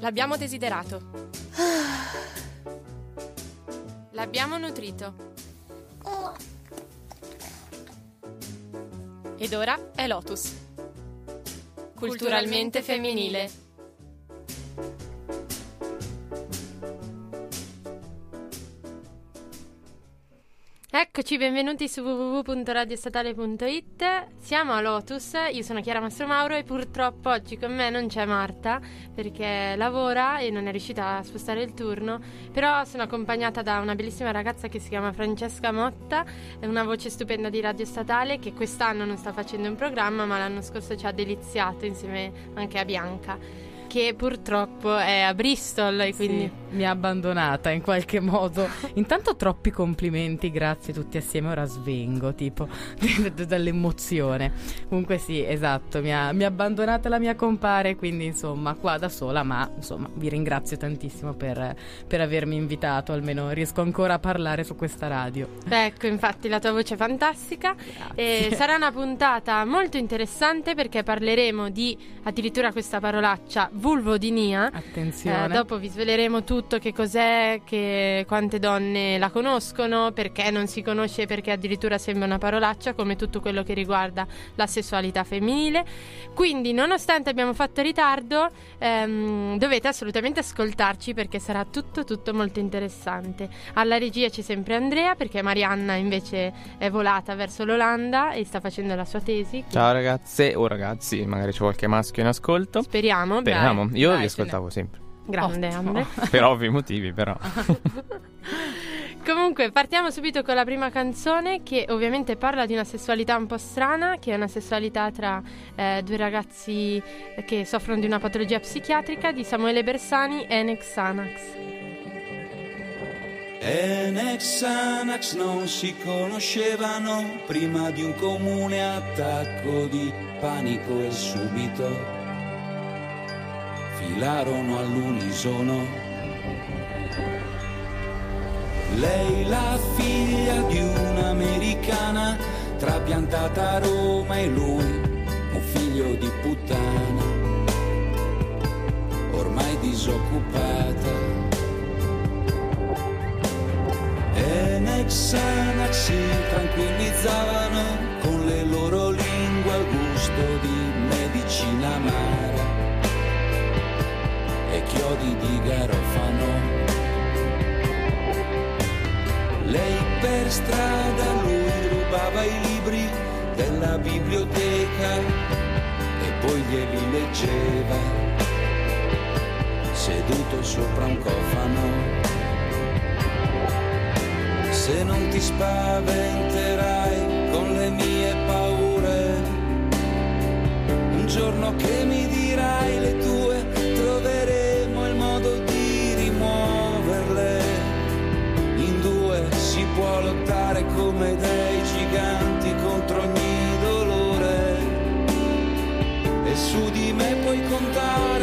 L'abbiamo desiderato. L'abbiamo nutrito. Ed ora è Lotus. Culturalmente femminile. Eccoci, benvenuti su www.radiostatale.it. Siamo a Lotus, io sono Chiara Mastromauro e purtroppo oggi con me non c'è Marta perché lavora e non è riuscita a spostare il turno, però sono accompagnata da una bellissima ragazza che si chiama Francesca Motta, è una voce stupenda di Radio Statale che quest'anno non sta facendo un programma ma l'anno scorso ci ha deliziato insieme anche a Bianca che purtroppo è a Bristol e quindi sì, mi ha abbandonata in qualche modo. Intanto troppi complimenti, grazie tutti assieme, ora svengo tipo dall'emozione. Comunque sì, esatto, mi ha, mi ha, abbandonata la mia compare, quindi insomma qua da sola, ma insomma vi ringrazio tantissimo per, per avermi invitato, almeno riesco ancora a parlare su questa radio. Ecco, infatti la tua voce è fantastica e sarà una puntata molto interessante perché parleremo di addirittura questa parolaccia vulvodinia. Attenzione. Eh, dopo vi sveleremo tutto che cos'è, che quante donne la conoscono, perché non si conosce, perché addirittura sembra una parolaccia, come tutto quello che riguarda la sessualità femminile. Quindi, nonostante abbiamo fatto ritardo, ehm, dovete assolutamente ascoltarci perché sarà tutto tutto molto interessante. Alla regia c'è sempre Andrea perché Marianna invece è volata verso l'Olanda e sta facendo la sua tesi. Quindi... Ciao ragazze o ragazzi, magari c'è qualche maschio in ascolto. Speriamo. Speriamo Speriamo, io Dai, li ascoltavo sempre. Grande Andre. per ovvi motivi, però. Comunque, partiamo subito con la prima canzone che ovviamente parla di una sessualità un po' strana, che è una sessualità tra eh, due ragazzi che soffrono di una patologia psichiatrica di Samuele Bersani e Enex Sanax. Enex Sanax non si conoscevano prima di un comune attacco di panico e subito filarono all'unisono. Lei la figlia di un'americana trapiantata a Roma e lui un figlio di puttana, ormai disoccupata. E Nexanax si tranquillizzavano garofano. Lei per strada, lui rubava i libri della biblioteca e poi glieli leggeva seduto sopra un cofano. Se non ti spaventerai con le mie paure, un giorno che mi puoi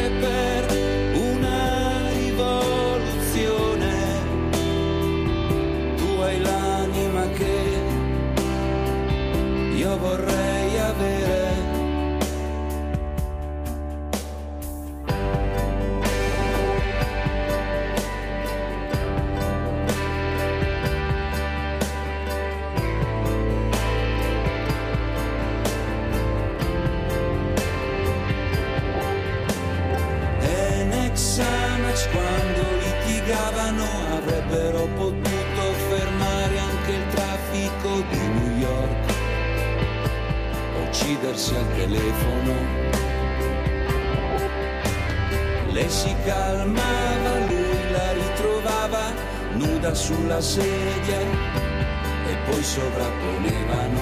calmava, lui la ritrovava nuda sulla sedia e poi sovrapponevano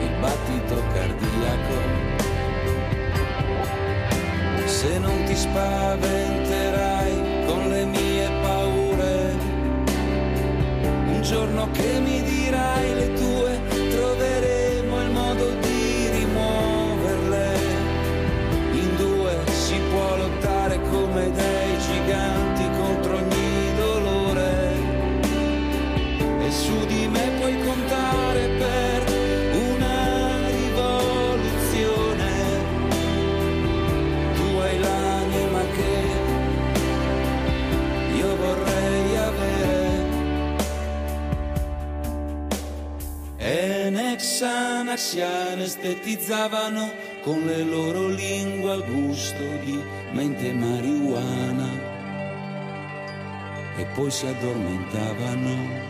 il battito cardiaco. Se non ti spaventerai con le mie paure. Un giorno che mi dirai le tue, anestetizzavano con le loro lingue al gusto di mente marijuana e poi si addormentavano.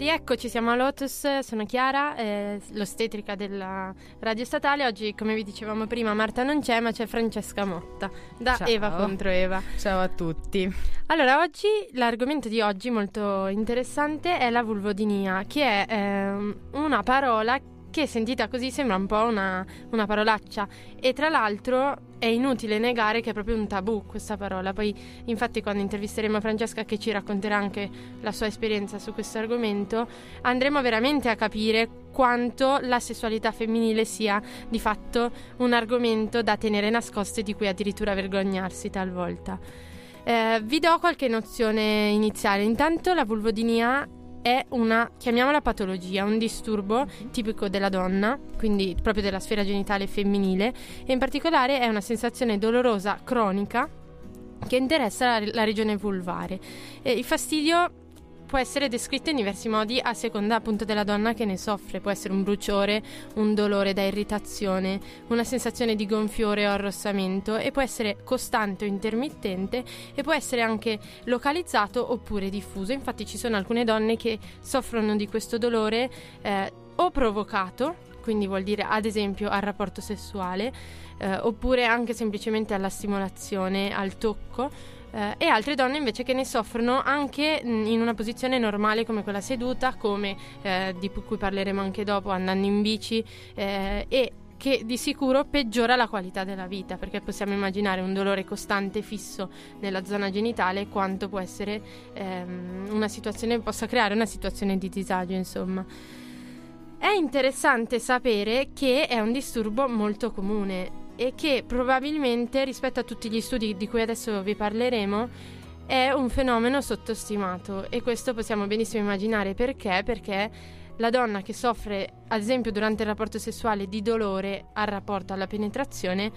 Rieccoci, siamo a Lotus, sono Chiara, eh, l'ostetrica della radio statale. Oggi, come vi dicevamo prima, Marta non c'è, ma c'è Francesca Motta, da Ciao. Eva contro Eva. Ciao a tutti. Allora, oggi l'argomento di oggi molto interessante è la vulvodinia, che è ehm, una parola che sentita così sembra un po' una, una parolaccia e tra l'altro è inutile negare che è proprio un tabù questa parola. Poi infatti quando intervisteremo Francesca che ci racconterà anche la sua esperienza su questo argomento, andremo veramente a capire quanto la sessualità femminile sia di fatto un argomento da tenere nascosto e di cui addirittura vergognarsi talvolta. Eh, vi do qualche nozione iniziale. Intanto la vulvodinia è una, chiamiamola patologia, un disturbo tipico della donna, quindi proprio della sfera genitale femminile, e in particolare è una sensazione dolorosa cronica che interessa la, la regione vulvare. Eh, il fastidio può essere descritto in diversi modi a seconda appunto della donna che ne soffre. Può essere un bruciore, un dolore da irritazione, una sensazione di gonfiore o arrossamento e può essere costante o intermittente e può essere anche localizzato oppure diffuso. Infatti ci sono alcune donne che soffrono di questo dolore eh, o provocato, quindi vuol dire ad esempio al rapporto sessuale, eh, oppure anche semplicemente alla stimolazione, al tocco eh, e altre donne invece che ne soffrono anche mh, in una posizione normale come quella seduta, come eh, di cui parleremo anche dopo, andando in bici eh, e che di sicuro peggiora la qualità della vita perché possiamo immaginare un dolore costante fisso nella zona genitale quanto può essere ehm, una situazione possa creare una situazione di disagio insomma. È interessante sapere che è un disturbo molto comune e che probabilmente rispetto a tutti gli studi di cui adesso vi parleremo è un fenomeno sottostimato e questo possiamo benissimo immaginare perché perché la donna che soffre ad esempio durante il rapporto sessuale di dolore al rapporto alla penetrazione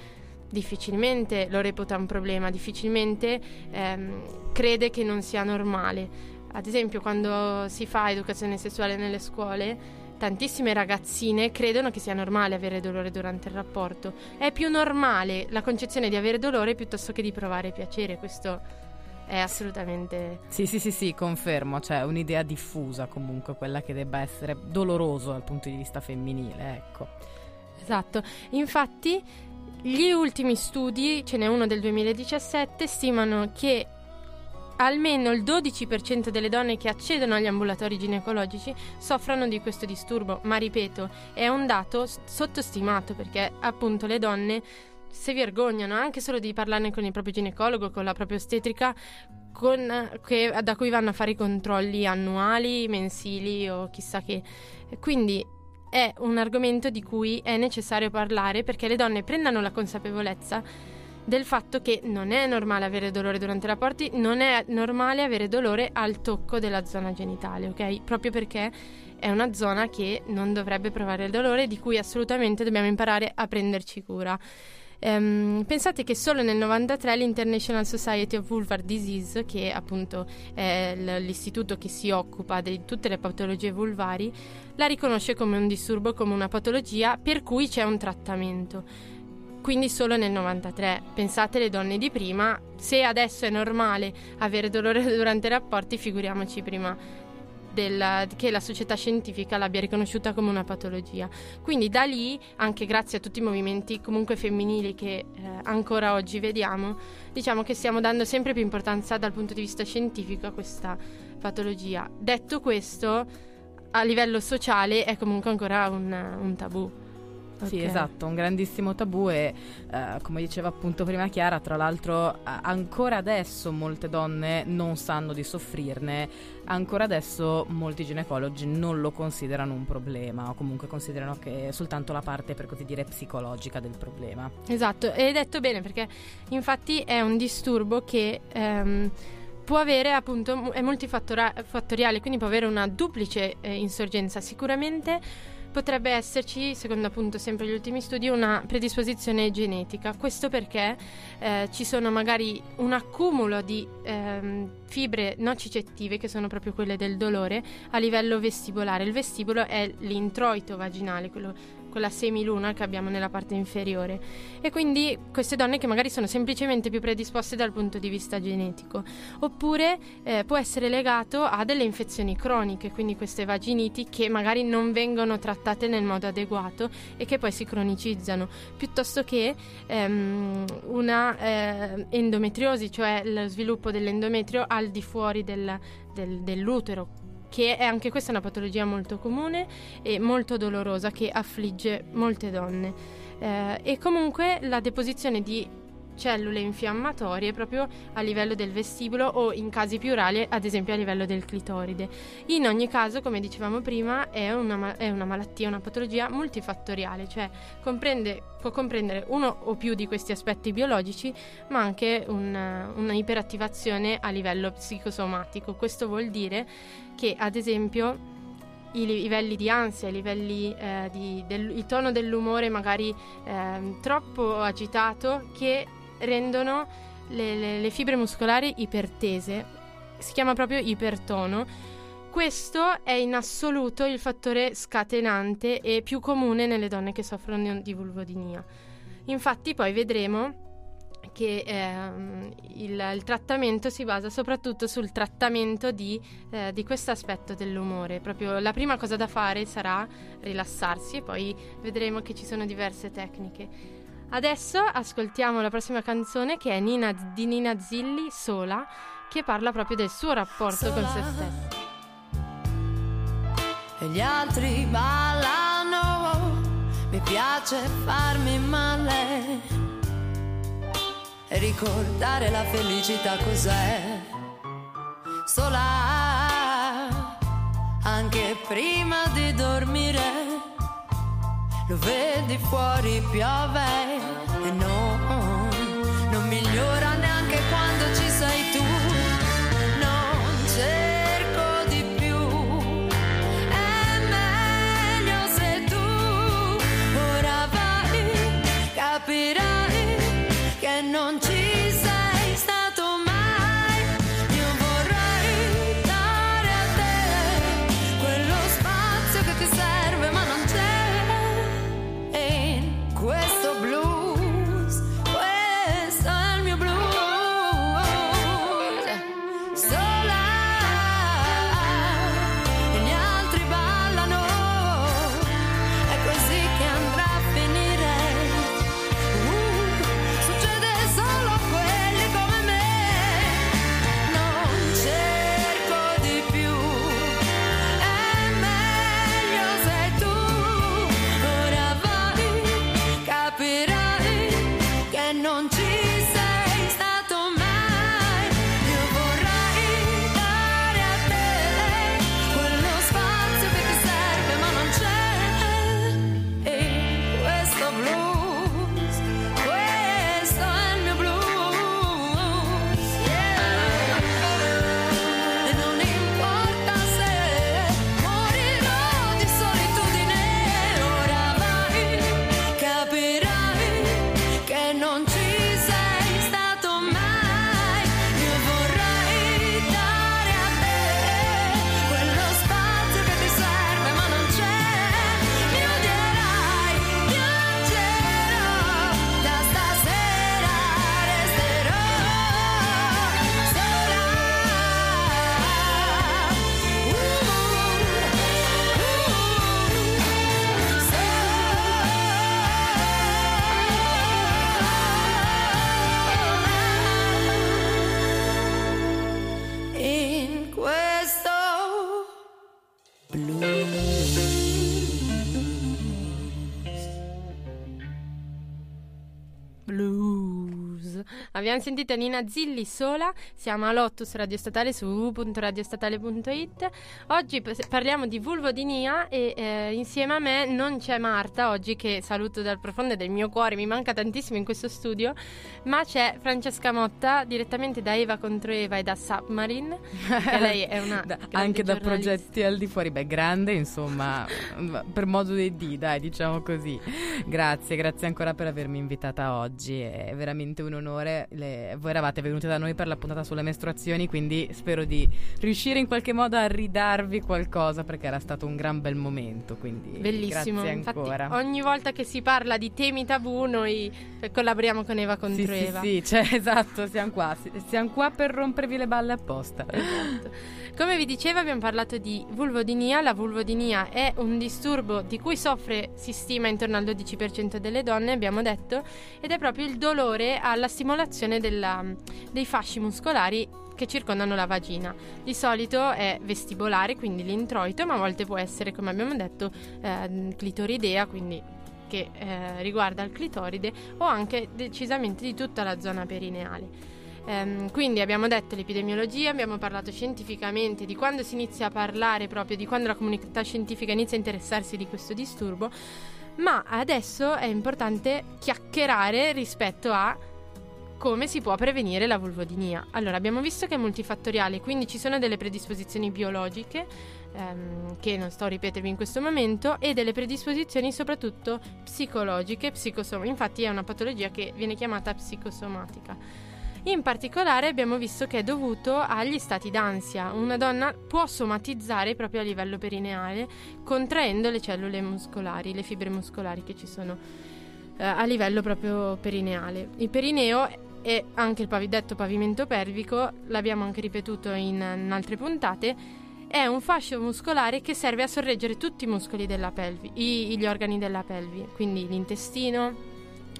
difficilmente lo reputa un problema, difficilmente ehm, crede che non sia normale. Ad esempio quando si fa educazione sessuale nelle scuole tantissime ragazzine credono che sia normale avere dolore durante il rapporto. È più normale la concezione di avere dolore piuttosto che di provare piacere. Questo è assolutamente. Sì, sì, sì, sì, confermo, cioè un'idea diffusa comunque quella che debba essere doloroso dal punto di vista femminile, ecco. Esatto. Infatti, gli ultimi studi, ce n'è uno del 2017, stimano che almeno il 12% delle donne che accedono agli ambulatori ginecologici soffrano di questo disturbo, ma ripeto, è un dato sottostimato perché appunto le donne si vergognano anche solo di parlarne con il proprio ginecologo, con la propria ostetrica, con, che- da cui vanno a fare i controlli annuali, mensili o chissà che. Quindi è un argomento di cui è necessario parlare perché le donne prendano la consapevolezza del fatto che non è normale avere dolore durante i rapporti, non è normale avere dolore al tocco della zona genitale, ok? Proprio perché è una zona che non dovrebbe provare il dolore, di cui assolutamente dobbiamo imparare a prenderci cura. Ehm, pensate che solo nel 93 l'International Society of Vulvar Disease, che appunto è l'istituto che si occupa di tutte le patologie vulvari, la riconosce come un disturbo, come una patologia per cui c'è un trattamento. Quindi solo nel 93. Pensate le donne di prima, se adesso è normale avere dolore durante i rapporti, figuriamoci prima della, che la società scientifica l'abbia riconosciuta come una patologia. Quindi da lì, anche grazie a tutti i movimenti comunque femminili che eh, ancora oggi vediamo, diciamo che stiamo dando sempre più importanza dal punto di vista scientifico a questa patologia. Detto questo, a livello sociale è comunque ancora un, un tabù. Sì, Ok. esatto, un grandissimo tabù e eh, come diceva appunto prima Chiara, tra l'altro ancora adesso molte donne non sanno di soffrirne, ancora adesso molti ginecologi non lo considerano un problema o comunque considerano che è soltanto la parte per così dire psicologica del problema. Esatto, e hai detto bene perché infatti è un disturbo che ehm, può avere appunto, è multifattoriale, quindi può avere una duplice eh, insorgenza. Sicuramente potrebbe esserci, secondo appunto sempre gli ultimi studi, una predisposizione genetica. Questo perché eh, ci sono magari un accumulo di ehm, fibre nocicettive, che sono proprio quelle del dolore, a livello vestibolare. Il vestibolo è l'introito vaginale, quello quella semiluna che abbiamo nella parte inferiore. E quindi queste donne che magari sono semplicemente più predisposte dal punto di vista genetico. Oppure eh, può essere legato a delle infezioni croniche quindi queste vaginiti che magari non vengono trattate nel modo adeguato e che poi si cronicizzano. Piuttosto che ehm, una eh, endometriosi cioè lo sviluppo dell'endometrio al di fuori del- del- dell'utero che è anche questa una patologia molto comune e molto dolorosa che affligge molte donne. Eh, e comunque la deposizione di cellule infiammatorie proprio a livello del vestibolo o in casi più rari ad esempio a livello del clitoride. In ogni caso, come dicevamo prima, è una, è una malattia, una patologia multifattoriale, cioè comprende- può comprendere uno o più di questi aspetti biologici, ma anche un- una iperattivazione a livello psicosomatico. Questo vuol dire che ad esempio i li- livelli di ansia, i livelli eh, di, del, il tono dell'umore magari ehm, troppo agitato che rendono le, le- le fibre muscolari ipertese. Si chiama proprio ipertono. Questo è in assoluto il fattore scatenante e più comune nelle donne che soffrono di vulvodinia. Infatti poi vedremo che ehm, il, il trattamento si basa soprattutto sul trattamento di, eh, di questo aspetto dell'umore. Proprio la prima cosa da fare sarà rilassarsi e poi vedremo che ci sono diverse tecniche. Adesso ascoltiamo la prossima canzone che è Nina- di Nina Zilli, Sola, che parla proprio del suo rapporto con se stessa. e gli altri ballano, mi piace farmi male e ricordare la felicità cos'è. Sola, anche prima di dormire, lo vedi fuori piove e non, Abbiamo sentito Nina Zilli sola, siamo a Lotus Radio Statale su www.radiostatale.it. Oggi parliamo di vulvodinia e eh, insieme a me non c'è Marta oggi che saluto dal profondo del mio cuore, mi manca tantissimo in questo studio, ma c'è Francesca Motta direttamente da Eva contro Eva e da Submarine, che lei è una Da- anche da progetti al di fuori, beh, grande insomma, per modo di D, dai, diciamo così. Grazie, grazie ancora per avermi invitata oggi, è veramente un onore. Le- voi eravate venute da noi per la puntata sulle mestruazioni, quindi spero di riuscire in qualche modo a ridarvi qualcosa perché era stato un gran bel momento, quindi Bellissimo, grazie infatti ancora. ogni volta che si parla di temi tabù noi collaboriamo con Eva Sì, contro sì, Eva. sì, cioè, esatto, siamo qua, si- siamo qua per rompervi le balle apposta. Esatto. Come vi dicevo abbiamo parlato di vulvodinia, la vulvodinia è un disturbo di cui soffre, si stima, intorno al 12% delle donne, abbiamo detto, ed è proprio il dolore alla stimolazione della- dei fasci muscolari che circondano la vagina. Di solito è vestibolare, quindi l'introito, ma a volte può essere, come abbiamo detto, ehm, clitoridea, quindi che eh, riguarda il clitoride, o anche decisamente di tutta la zona perineale. Ehm, quindi abbiamo detto l'epidemiologia, abbiamo parlato scientificamente di quando si inizia a parlare proprio di quando la comunità scientifica inizia a interessarsi di questo disturbo, ma adesso è importante chiacchierare rispetto a come si può prevenire la vulvodinia. Allora, abbiamo visto che è multifattoriale, quindi ci sono delle predisposizioni biologiche, ehm, che non sto a ripetervi in questo momento, e delle predisposizioni soprattutto psicologiche, psicosom- infatti è una patologia che viene chiamata psicosomatica. In particolare abbiamo visto che è dovuto agli stati d'ansia. Una donna può somatizzare proprio a livello perineale contraendo le cellule muscolari, le fibre muscolari che ci sono eh, a livello proprio perineale. Il perineo e anche il detto pavimento pelvico, l'abbiamo anche ripetuto in, in altre puntate, è un fascio muscolare che serve a sorreggere tutti i muscoli della pelvi, i- gli organi della pelvi, quindi l'intestino,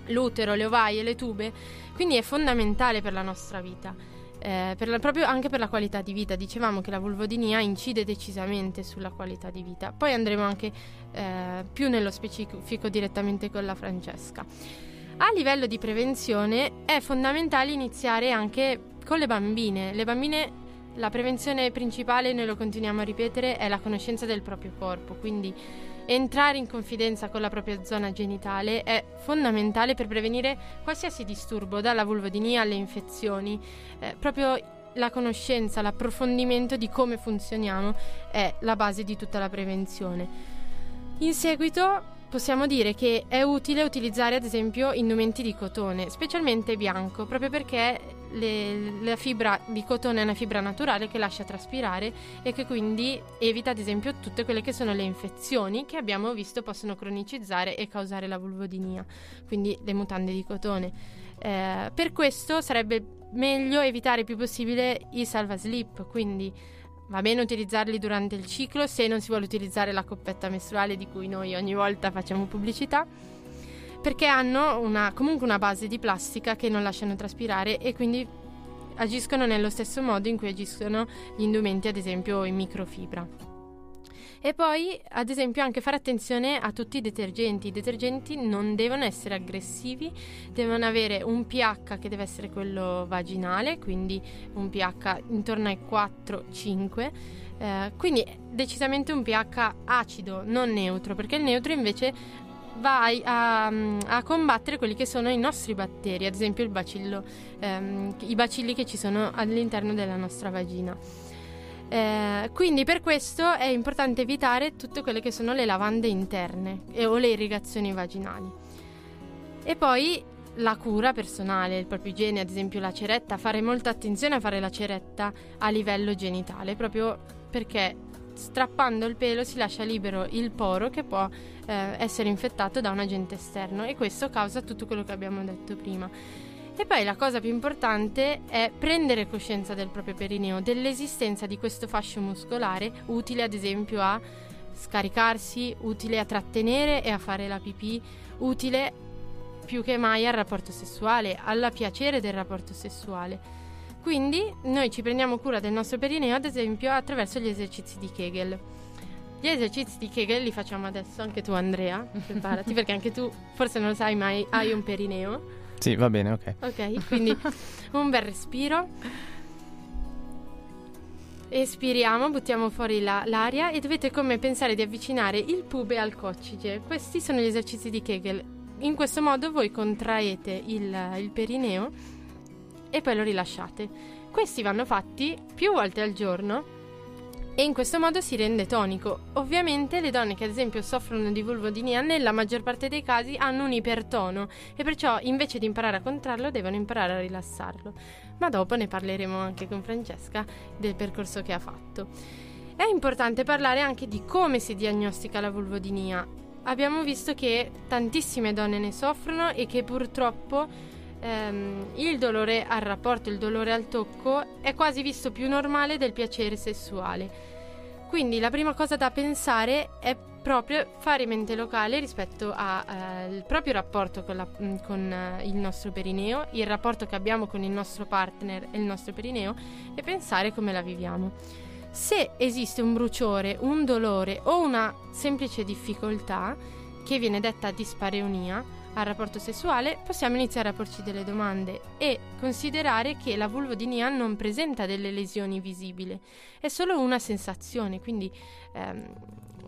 l'utero, le ovaie, le tube, quindi è fondamentale per la nostra vita. eh, per la- proprio anche per la qualità di vita, dicevamo che la vulvodinia incide decisamente sulla qualità di vita. Poi andremo anche eh, più nello specifico direttamente con la Francesca. A livello di prevenzione è fondamentale iniziare anche con le bambine. Le bambine, la prevenzione principale, noi lo continuiamo a ripetere, è la conoscenza del proprio corpo, quindi entrare in confidenza con la propria zona genitale è fondamentale per prevenire qualsiasi disturbo, dalla vulvodinia alle infezioni. Eh, proprio la conoscenza, l'approfondimento di come funzioniamo è la base di tutta la prevenzione. In seguito possiamo dire che è utile utilizzare ad esempio indumenti di cotone, specialmente bianco, proprio perché le- la fibra di cotone è una fibra naturale che lascia traspirare e che quindi evita ad esempio tutte quelle che sono le infezioni che abbiamo visto possono cronicizzare e causare la vulvodinia, quindi le mutande di cotone. Eh, per questo sarebbe meglio evitare il più possibile i salvaslip, quindi Va bene utilizzarli durante il ciclo se non si vuole utilizzare la coppetta mestruale di cui noi ogni volta facciamo pubblicità, perché hanno una- comunque una base di plastica che non lasciano traspirare e quindi agiscono nello stesso modo in cui agiscono gli indumenti, ad esempio in microfibra. E poi, ad esempio, anche fare attenzione a tutti i detergenti. I detergenti non devono essere aggressivi, devono avere un pH che deve essere quello vaginale, quindi un pH intorno ai 4-5. eh, quindi decisamente un pH acido, non neutro, perché il neutro invece va a, a combattere quelli che sono i nostri batteri, ad esempio il bacillo, ehm, i bacilli che ci sono all'interno della nostra vagina. Eh, quindi per questo è importante evitare tutte quelle che sono le lavande interne e- o le irrigazioni vaginali. E poi la cura personale, il proprio igiene, ad esempio la ceretta, fare molta attenzione a fare la ceretta a livello genitale, proprio perché strappando il pelo si lascia libero il poro che può eh, essere infettato da un agente esterno e questo causa tutto quello che abbiamo detto prima. E poi la cosa più importante è prendere coscienza del proprio perineo, dell'esistenza di questo fascio muscolare, utile ad esempio a scaricarsi, utile a trattenere e a fare la pipì, utile più che mai al rapporto sessuale, alla piacere del rapporto sessuale. Quindi noi ci prendiamo cura del nostro perineo ad esempio attraverso gli esercizi di Kegel. Gli esercizi di Kegel li facciamo adesso, anche tu Andrea, preparati perché anche tu forse non lo sai ma hai- hai un perineo. Sì, va bene, ok. Ok, quindi un bel respiro. Espiriamo, buttiamo fuori la- l'aria e dovete come pensare di avvicinare il pube al coccige. Questi sono gli esercizi di Kegel. In questo modo voi contraete il, il perineo e poi lo rilasciate. Questi vanno fatti più volte al giorno e in questo modo si rende tonico. Ovviamente le donne che ad esempio soffrono di vulvodinia nella maggior parte dei casi hanno un ipertono e perciò invece di imparare a contrarlo devono imparare a rilassarlo. Ma dopo ne parleremo anche con Francesca del percorso che ha fatto. È importante parlare anche di come si diagnostica la vulvodinia. Abbiamo visto che tantissime donne ne soffrono e che purtroppo ehm, il dolore al rapporto, il dolore al tocco è quasi visto più normale del piacere sessuale. Quindi la prima cosa da pensare è proprio fare mente locale rispetto al proprio rapporto con, la- mh, con, eh, il nostro perineo, il rapporto che abbiamo con il nostro partner e il nostro perineo e pensare come la viviamo. Se esiste un bruciore, un dolore o una semplice difficoltà, che viene detta dispareunia, al rapporto sessuale, possiamo iniziare a porci delle domande e considerare che la vulvodinia non presenta delle lesioni visibili, è solo una sensazione, quindi ehm,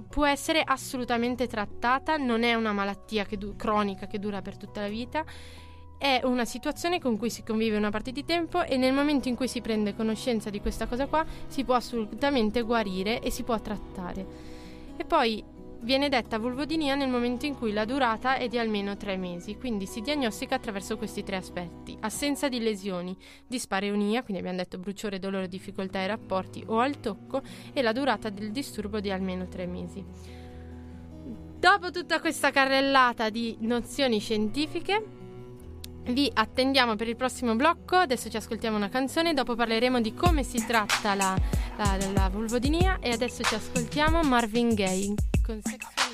può essere assolutamente trattata, non è una malattia che du- cronica che dura per tutta la vita, è una situazione con cui si convive una parte di tempo e nel momento in cui si prende conoscenza di questa cosa qua si può assolutamente guarire e si può trattare. E poi viene detta vulvodinia nel momento in cui la durata è di almeno tre mesi, quindi si diagnostica attraverso questi tre aspetti: assenza di lesioni, dispareunia, quindi abbiamo detto bruciore, dolore, difficoltà ai rapporti o al tocco, e la durata del disturbo di almeno tre mesi. Dopo tutta questa carrellata di nozioni scientifiche, vi attendiamo per il prossimo blocco. Adesso ci ascoltiamo una canzone, dopo parleremo di come si tratta la, la, la vulvodinia. E adesso ci ascoltiamo Marvin Gaye con Sexual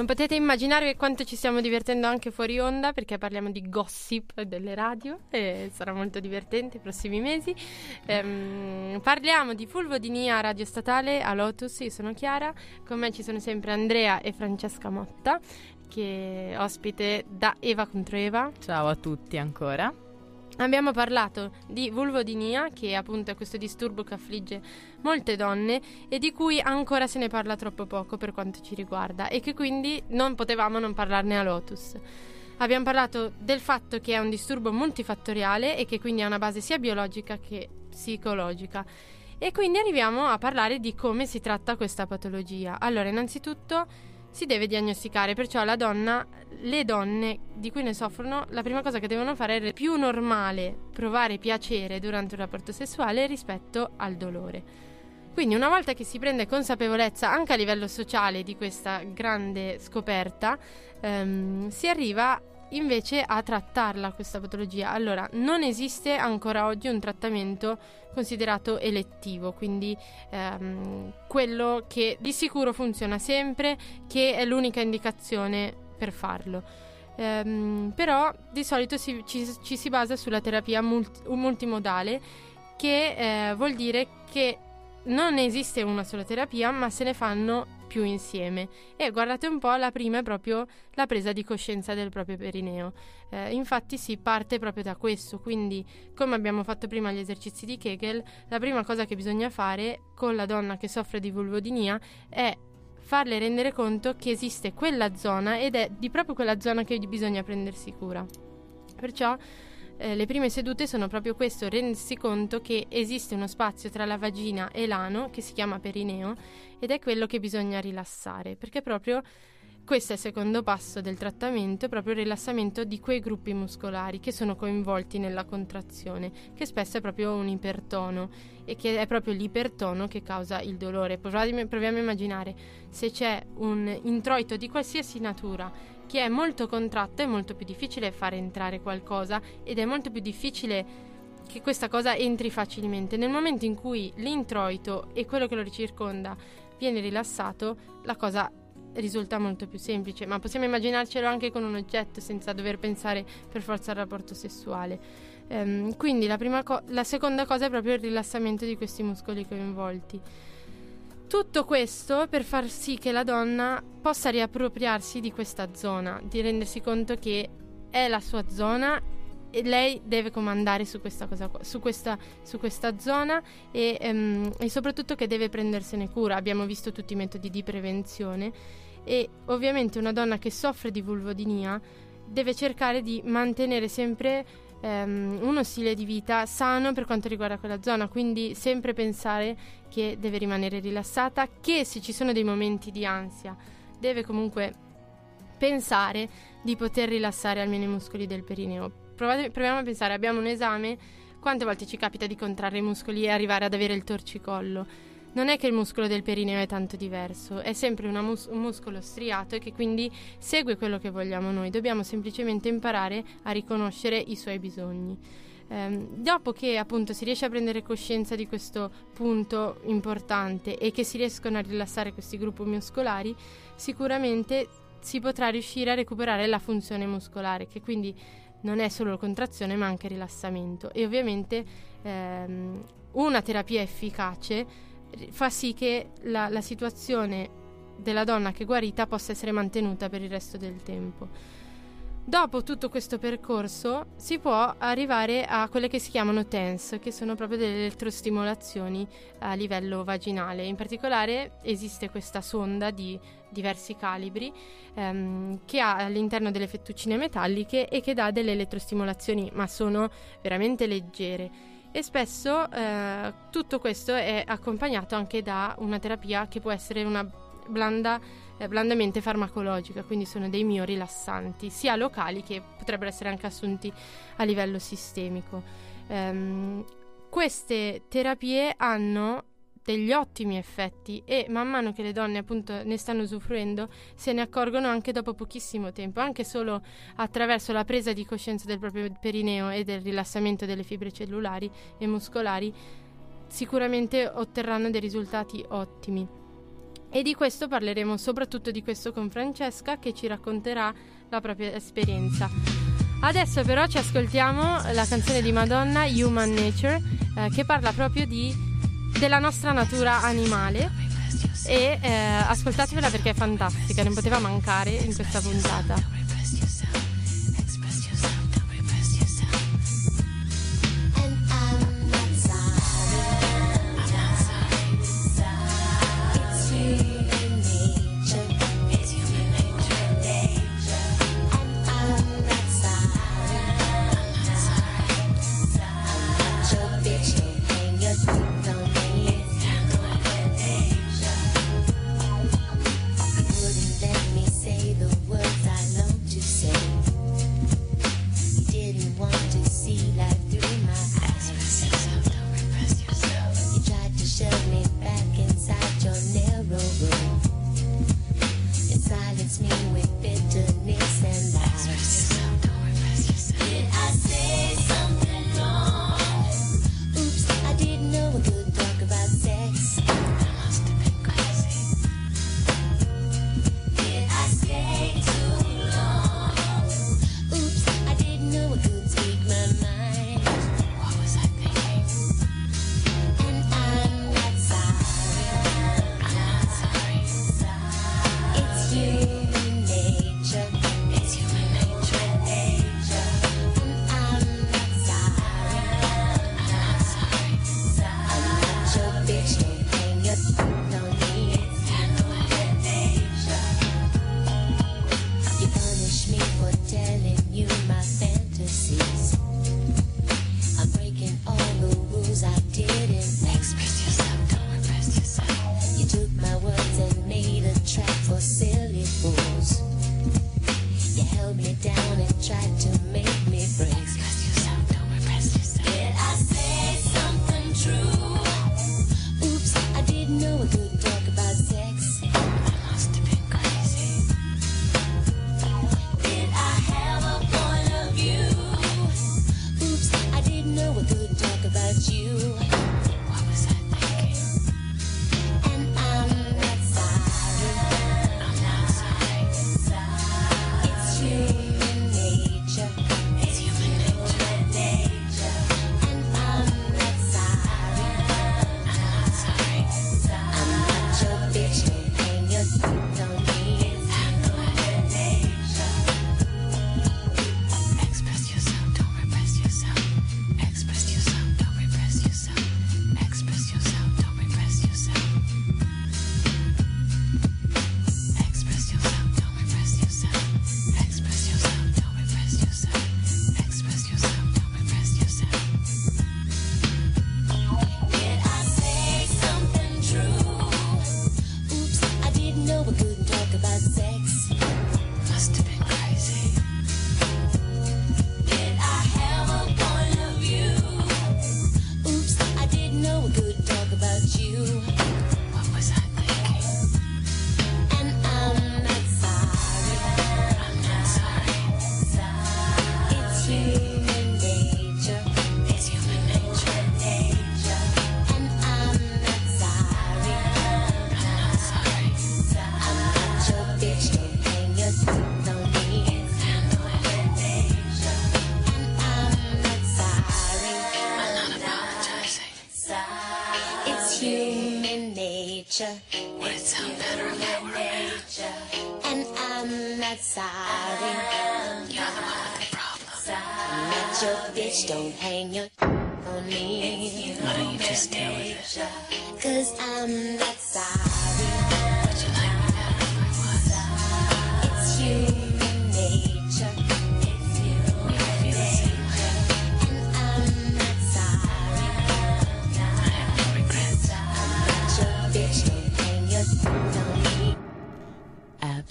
Non potete immaginare quanto ci stiamo divertendo anche fuori onda perché parliamo di gossip delle radio e sarà molto divertente i prossimi mesi. Ehm, parliamo di Fulvodinia Radio Statale a Lotus, io sono Chiara, con me ci sono sempre Andrea e Francesca Motta che è ospite da Eva contro Eva. Ciao a tutti ancora. Abbiamo parlato di vulvodinia, che appunto è questo disturbo che affligge molte donne e di cui ancora se ne parla troppo poco per quanto ci riguarda e che quindi non potevamo non parlarne a Lotus. Abbiamo parlato del fatto che è un disturbo multifattoriale e che quindi ha una base sia biologica che psicologica. E quindi arriviamo a parlare di come si tratta questa patologia. Allora, innanzitutto si deve diagnosticare, perciò la donna, le donne di cui ne soffrono, la prima cosa che devono fare è più normale provare piacere durante un rapporto sessuale rispetto al dolore. Quindi una volta che si prende consapevolezza anche a livello sociale di questa grande scoperta, ehm, si arriva invece a trattarla questa patologia. Allora, non esiste ancora oggi un trattamento considerato elettivo, quindi ehm, quello che di sicuro funziona sempre, che è l'unica indicazione per farlo. Ehm, però di solito si, ci, ci, si basa sulla terapia multi, multimodale, che eh, vuol dire che non esiste una sola terapia, ma se ne fanno più insieme. E guardate un po', la prima è proprio la presa di coscienza del proprio perineo. Eh, infatti si parte proprio da questo, quindi come abbiamo fatto prima gli esercizi di Kegel, la prima cosa che bisogna fare con la donna che soffre di vulvodinia è farle rendere conto che esiste quella zona ed è di proprio quella zona che bisogna prendersi cura. Perciò eh, le prime sedute sono proprio questo, rendersi conto che esiste uno spazio tra la vagina e l'ano che si chiama perineo ed è quello che bisogna rilassare, perché proprio questo è il secondo passo del trattamento, proprio il rilassamento di quei gruppi muscolari che sono coinvolti nella contrazione, che spesso è proprio un ipertono e che è proprio l'ipertono che causa il dolore. Proviamo a immaginare se c'è un introito di qualsiasi natura che è molto contratto, è molto più difficile fare entrare qualcosa ed è molto più difficile che questa cosa entri facilmente. Nel momento in cui l'introito e quello che lo circonda viene rilassato, la cosa risulta molto più semplice, ma possiamo immaginarcelo anche con un oggetto senza dover pensare per forza al rapporto sessuale. Um, quindi la, co- la seconda cosa è proprio il rilassamento di questi muscoli coinvolti. Tutto questo per far sì che la donna possa riappropriarsi di questa zona, di rendersi conto che è la sua zona e lei deve comandare su questa, cosa su questa, su questa zona e, um, e soprattutto che deve prendersene cura. Abbiamo visto tutti i metodi di prevenzione e ovviamente una donna che soffre di vulvodinia deve cercare di mantenere sempre um, uno stile di vita sano per quanto riguarda quella zona, quindi sempre pensare che deve rimanere rilassata, che se ci sono dei momenti di ansia deve comunque pensare di poter rilassare almeno i muscoli del perineo. Provate, proviamo a pensare, abbiamo un esame, quante volte ci capita di contrarre i muscoli e arrivare ad avere il torcicollo? Non è che il muscolo del perineo è tanto diverso, è sempre mus- un muscolo striato e che quindi segue quello che vogliamo noi, dobbiamo semplicemente imparare a riconoscere i suoi bisogni. Um, dopo che appunto si riesce a prendere coscienza di questo punto importante e che si riescono a rilassare questi gruppi muscolari, sicuramente si potrà riuscire a recuperare la funzione muscolare, che quindi non è solo contrazione ma anche rilassamento. E ovviamente um, una terapia efficace fa sì che la, la situazione della donna che è guarita possa essere mantenuta per il resto del tempo. Dopo tutto questo percorso si può arrivare a quelle che si chiamano TENS, che sono proprio delle elettrostimolazioni a livello vaginale. In particolare esiste questa sonda di diversi calibri ehm, che ha all'interno delle fettuccine metalliche e che dà delle elettrostimolazioni, ma sono veramente leggere e spesso eh, tutto questo è accompagnato anche da una terapia che può essere una blanda, eh, blandamente farmacologica, quindi sono dei mio rilassanti, sia locali che potrebbero essere anche assunti a livello sistemico. Um, queste terapie hanno degli ottimi effetti e man mano che le donne appunto ne stanno usufruendo se ne accorgono anche dopo pochissimo tempo, anche solo attraverso la presa di coscienza del proprio perineo e del rilassamento delle fibre cellulari e muscolari sicuramente otterranno dei risultati ottimi. E di questo parleremo soprattutto di questo con Francesca che ci racconterà la propria esperienza. Adesso però ci ascoltiamo la canzone di Madonna Human Nature eh, che parla proprio di della nostra natura animale e eh, ascoltatevela perché è fantastica, non poteva mancare in questa puntata.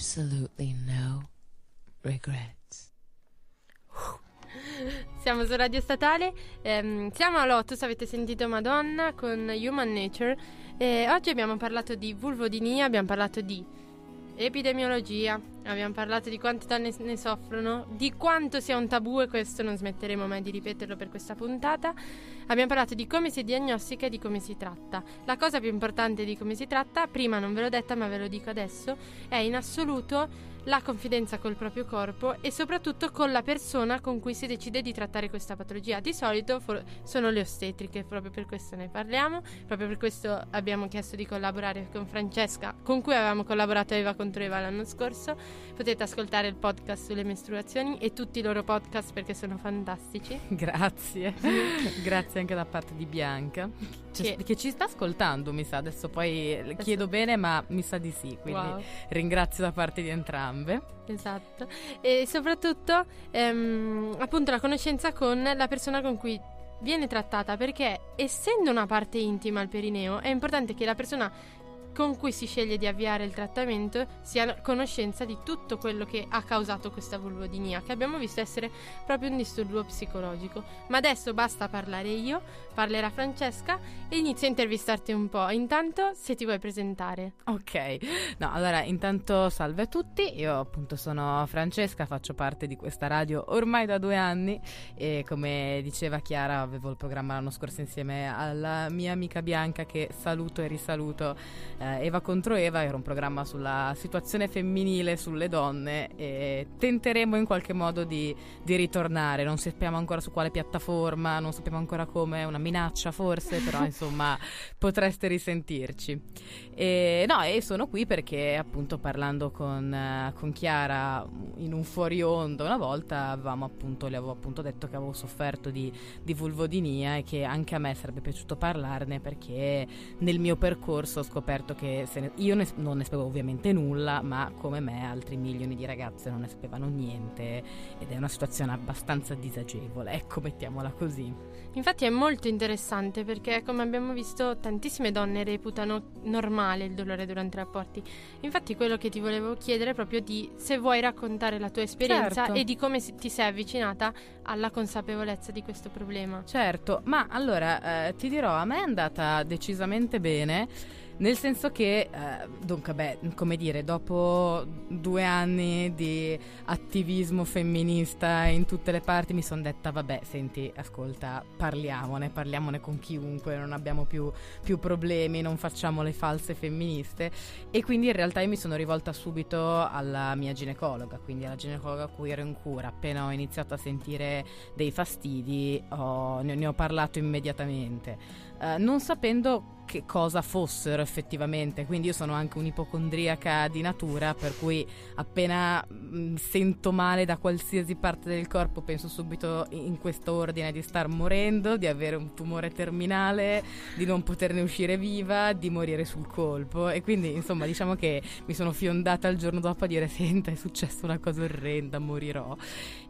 absolutely no regrets. Siamo su Radio Statale, ehm, siamo a Lotus, avete sentito Madonna con Human Nature. E oggi abbiamo parlato di vulvodinia, abbiamo parlato di epidemiologia, abbiamo parlato di quante donne ne soffrono, di quanto sia un tabù e questo non smetteremo mai di ripeterlo per questa puntata. Abbiamo parlato di come si diagnostica e di come si tratta. La cosa più importante di come si tratta, prima non ve l'ho detta ma ve lo dico adesso, è in assoluto la confidenza col proprio corpo e soprattutto con la persona con cui si decide di trattare questa patologia. Di solito for- sono le ostetriche, proprio per questo ne parliamo, proprio per questo abbiamo chiesto di collaborare con Francesca, con cui avevamo collaborato Eva contro Eva l'anno scorso. Potete ascoltare il podcast sulle mestruazioni e tutti i loro podcast perché sono fantastici. Grazie, grazie anche da parte di Bianca Che- che, ci sta ascoltando, mi sa. Adesso poi le chiedo bene, ma mi sa di sì. Quindi Wow. ringrazio da parte di entrambe. Esatto. E soprattutto, ehm, appunto, la conoscenza con la persona con cui viene trattata, perché essendo una parte intima il perineo, è importante che la persona con cui si sceglie di avviare il trattamento sia a conoscenza di tutto quello che ha causato questa vulvodinia, che abbiamo visto essere proprio un disturbo psicologico. Ma adesso basta parlare io, parlerà Francesca e inizio a intervistarti un po'. Intanto, se ti vuoi presentare. Ok, no, allora intanto salve a tutti, io appunto sono Francesca, faccio parte di questa radio ormai da due anni e come diceva Chiara avevo il programma l'anno scorso insieme alla mia amica Bianca che saluto e risaluto, eh, Eva contro Eva, era un programma sulla situazione femminile, sulle donne e tenteremo in qualche modo di, di ritornare, non sappiamo ancora su quale piattaforma, non sappiamo ancora come, una minaccia forse, però insomma potreste risentirci. E, no, e sono qui perché appunto parlando con, con Chiara in un fuori onda una volta appunto, le avevo appunto detto che avevo sofferto di, di vulvodinia e che anche a me sarebbe piaciuto parlarne perché nel mio percorso ho scoperto che ne- io ne- non ne sapevo ovviamente nulla, ma come me altri milioni di ragazze non ne sapevano niente ed è una situazione abbastanza disagevole, ecco mettiamola così. Infatti è molto interessante perché come abbiamo visto tantissime donne reputano normale il dolore durante i rapporti. Infatti quello che ti volevo chiedere è proprio di se vuoi raccontare la tua esperienza Certo. e di come ti sei avvicinata alla consapevolezza di questo problema. Certo, ma allora eh, ti dirò, a me è andata decisamente bene. Nel senso che, eh, dunque, beh, come dire, dopo due anni di attivismo femminista in tutte le parti mi sono detta, vabbè, senti, ascolta, parliamone, parliamone con chiunque, non abbiamo più, più problemi, non facciamo le false femministe. E quindi in realtà io mi sono rivolta subito alla mia ginecologa, quindi alla ginecologa a cui ero in cura. Appena ho iniziato a sentire dei fastidi, ho- ne, ne ho parlato immediatamente, eh, non sapendo che cosa fossero effettivamente. Quindi io sono anche un'ipocondriaca di natura, per cui appena mh, sento male da qualsiasi parte del corpo penso subito in questo ordine di star morendo, di avere un tumore terminale, di non poterne uscire viva, di morire sul colpo. E quindi insomma diciamo che mi sono fiondata il giorno dopo a dire senta è successa una cosa orrenda, morirò.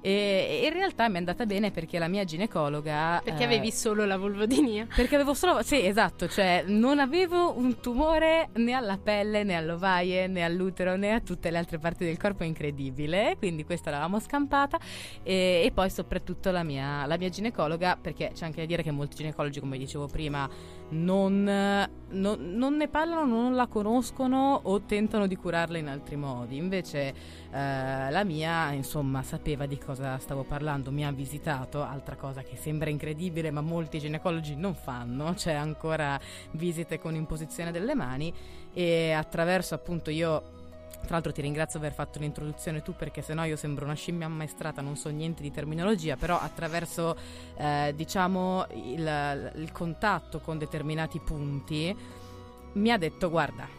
E, e in realtà mi è andata bene perché la mia ginecologa... Perché eh, avevi solo la vulvodinia. perché avevo solo. Sì, esatto, cioè non avevo un tumore né alla pelle, né all'ovaie, né all'utero, né a tutte le altre parti del corpo, incredibile. Quindi questa l'avevamo scampata. E, e poi soprattutto la mia, la mia ginecologa, perché c'è anche da dire che molti ginecologi, come dicevo prima, non, non- non ne parlano, non la conoscono o tentano di curarla in altri modi. Invece eh, la mia, insomma, sapeva di cosa stavo parlando, mi ha visitato, altra cosa che sembra incredibile, ma molti ginecologi non fanno, c'è ancora visite con imposizione delle mani e attraverso appunto io tra l'altro ti ringrazio per aver fatto l'introduzione tu perché sennò io sembro una scimmia ammaestrata, non so niente di terminologia, però attraverso eh, diciamo il, il contatto con determinati punti mi ha detto guarda,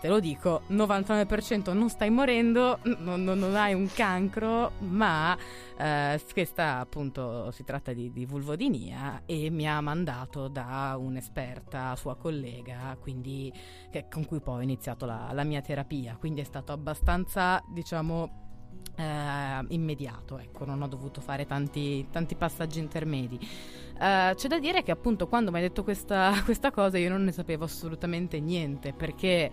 te lo dico, 99% non stai morendo, non, non- non hai un cancro, ma eh, questa appunto si tratta di, di vulvodinia e mi ha mandato da un'esperta sua collega, quindi che- con cui poi ho iniziato la, la mia terapia, quindi è stato abbastanza, diciamo, eh, immediato, ecco, non ho dovuto fare tanti, tanti passaggi intermedi. Eh, c'è da dire che appunto quando mi hai detto questa, questa cosa io non ne sapevo assolutamente niente perché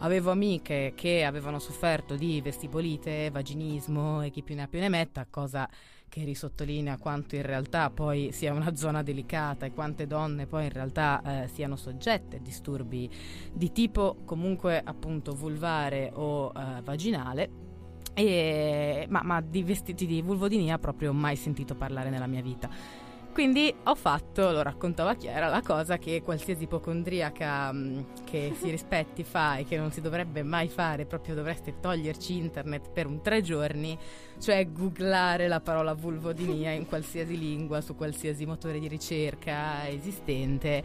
avevo amiche che avevano sofferto di vestibolite, vaginismo e chi più ne ha più ne metta, cosa che risottolinea quanto in realtà poi sia una zona delicata e quante donne poi in realtà eh, siano soggette a disturbi di tipo comunque appunto vulvare o eh, vaginale. E- ma, ma di vestiti di vulvodinia proprio mai sentito parlare nella mia vita. Quindi ho fatto, lo raccontava Chiara, la cosa che qualsiasi ipocondriaca mh, che si rispetti fa e che non si dovrebbe mai fare, proprio dovreste toglierci internet per un tre giorni, cioè googlare la parola vulvodinia in qualsiasi lingua, su qualsiasi motore di ricerca esistente,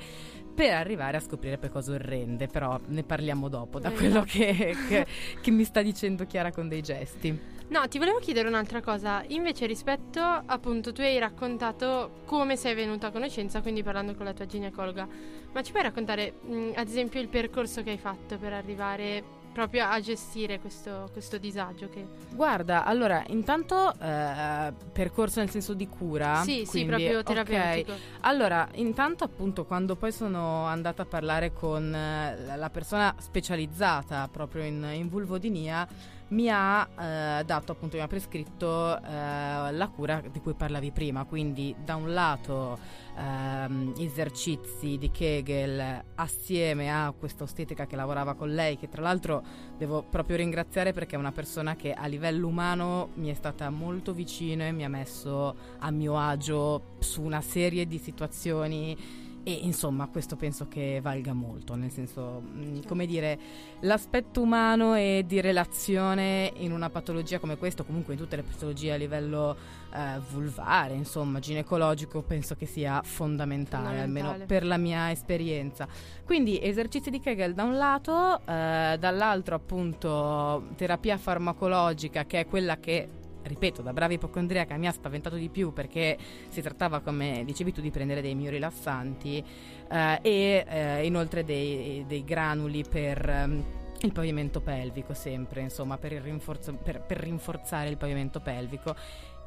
per arrivare a scoprire poi cose orrende, però ne parliamo dopo, da quello che, che- che mi sta dicendo Chiara con dei gesti. No, ti volevo chiedere un'altra cosa. Invece, rispetto, appunto, tu hai raccontato come sei venuta a conoscenza, quindi parlando con la tua ginecologa. Ma ci puoi raccontare, mh, ad esempio, il percorso che hai fatto per arrivare proprio a gestire questo, questo disagio? Che... Guarda, allora, intanto eh, percorso nel senso di cura. sì, sì, quindi, proprio ok. terapeutico. Allora, intanto appunto quando poi sono andata a parlare con eh, la- la persona specializzata proprio in, in vulvodinia, mi ha eh, dato appunto, mi ha prescritto eh, la cura di cui parlavi prima, quindi da un lato ehm, esercizi di Kegel assieme a questa ostetrica che lavorava con lei, che tra l'altro devo proprio ringraziare perché è una persona che a livello umano mi è stata molto vicino e mi ha messo a mio agio su una serie di situazioni e insomma questo penso che valga molto, nel senso, mh, come dire, l'aspetto umano e di relazione in una patologia come questa, comunque in tutte le patologie a livello eh, vulvare, insomma, ginecologico, penso che sia fondamentale, almeno Fondamentale. per la mia esperienza. Quindi esercizi di Kegel da un lato, eh, dall'altro appunto terapia farmacologica che è quella che ripeto, da brava ipocondriaca mi ha spaventato di più perché si trattava, come dicevi tu, di prendere dei miorilassanti eh, e eh, inoltre dei, dei granuli per ehm, il pavimento pelvico, sempre, insomma, per, il rinforzo- per- per rinforzare il pavimento pelvico.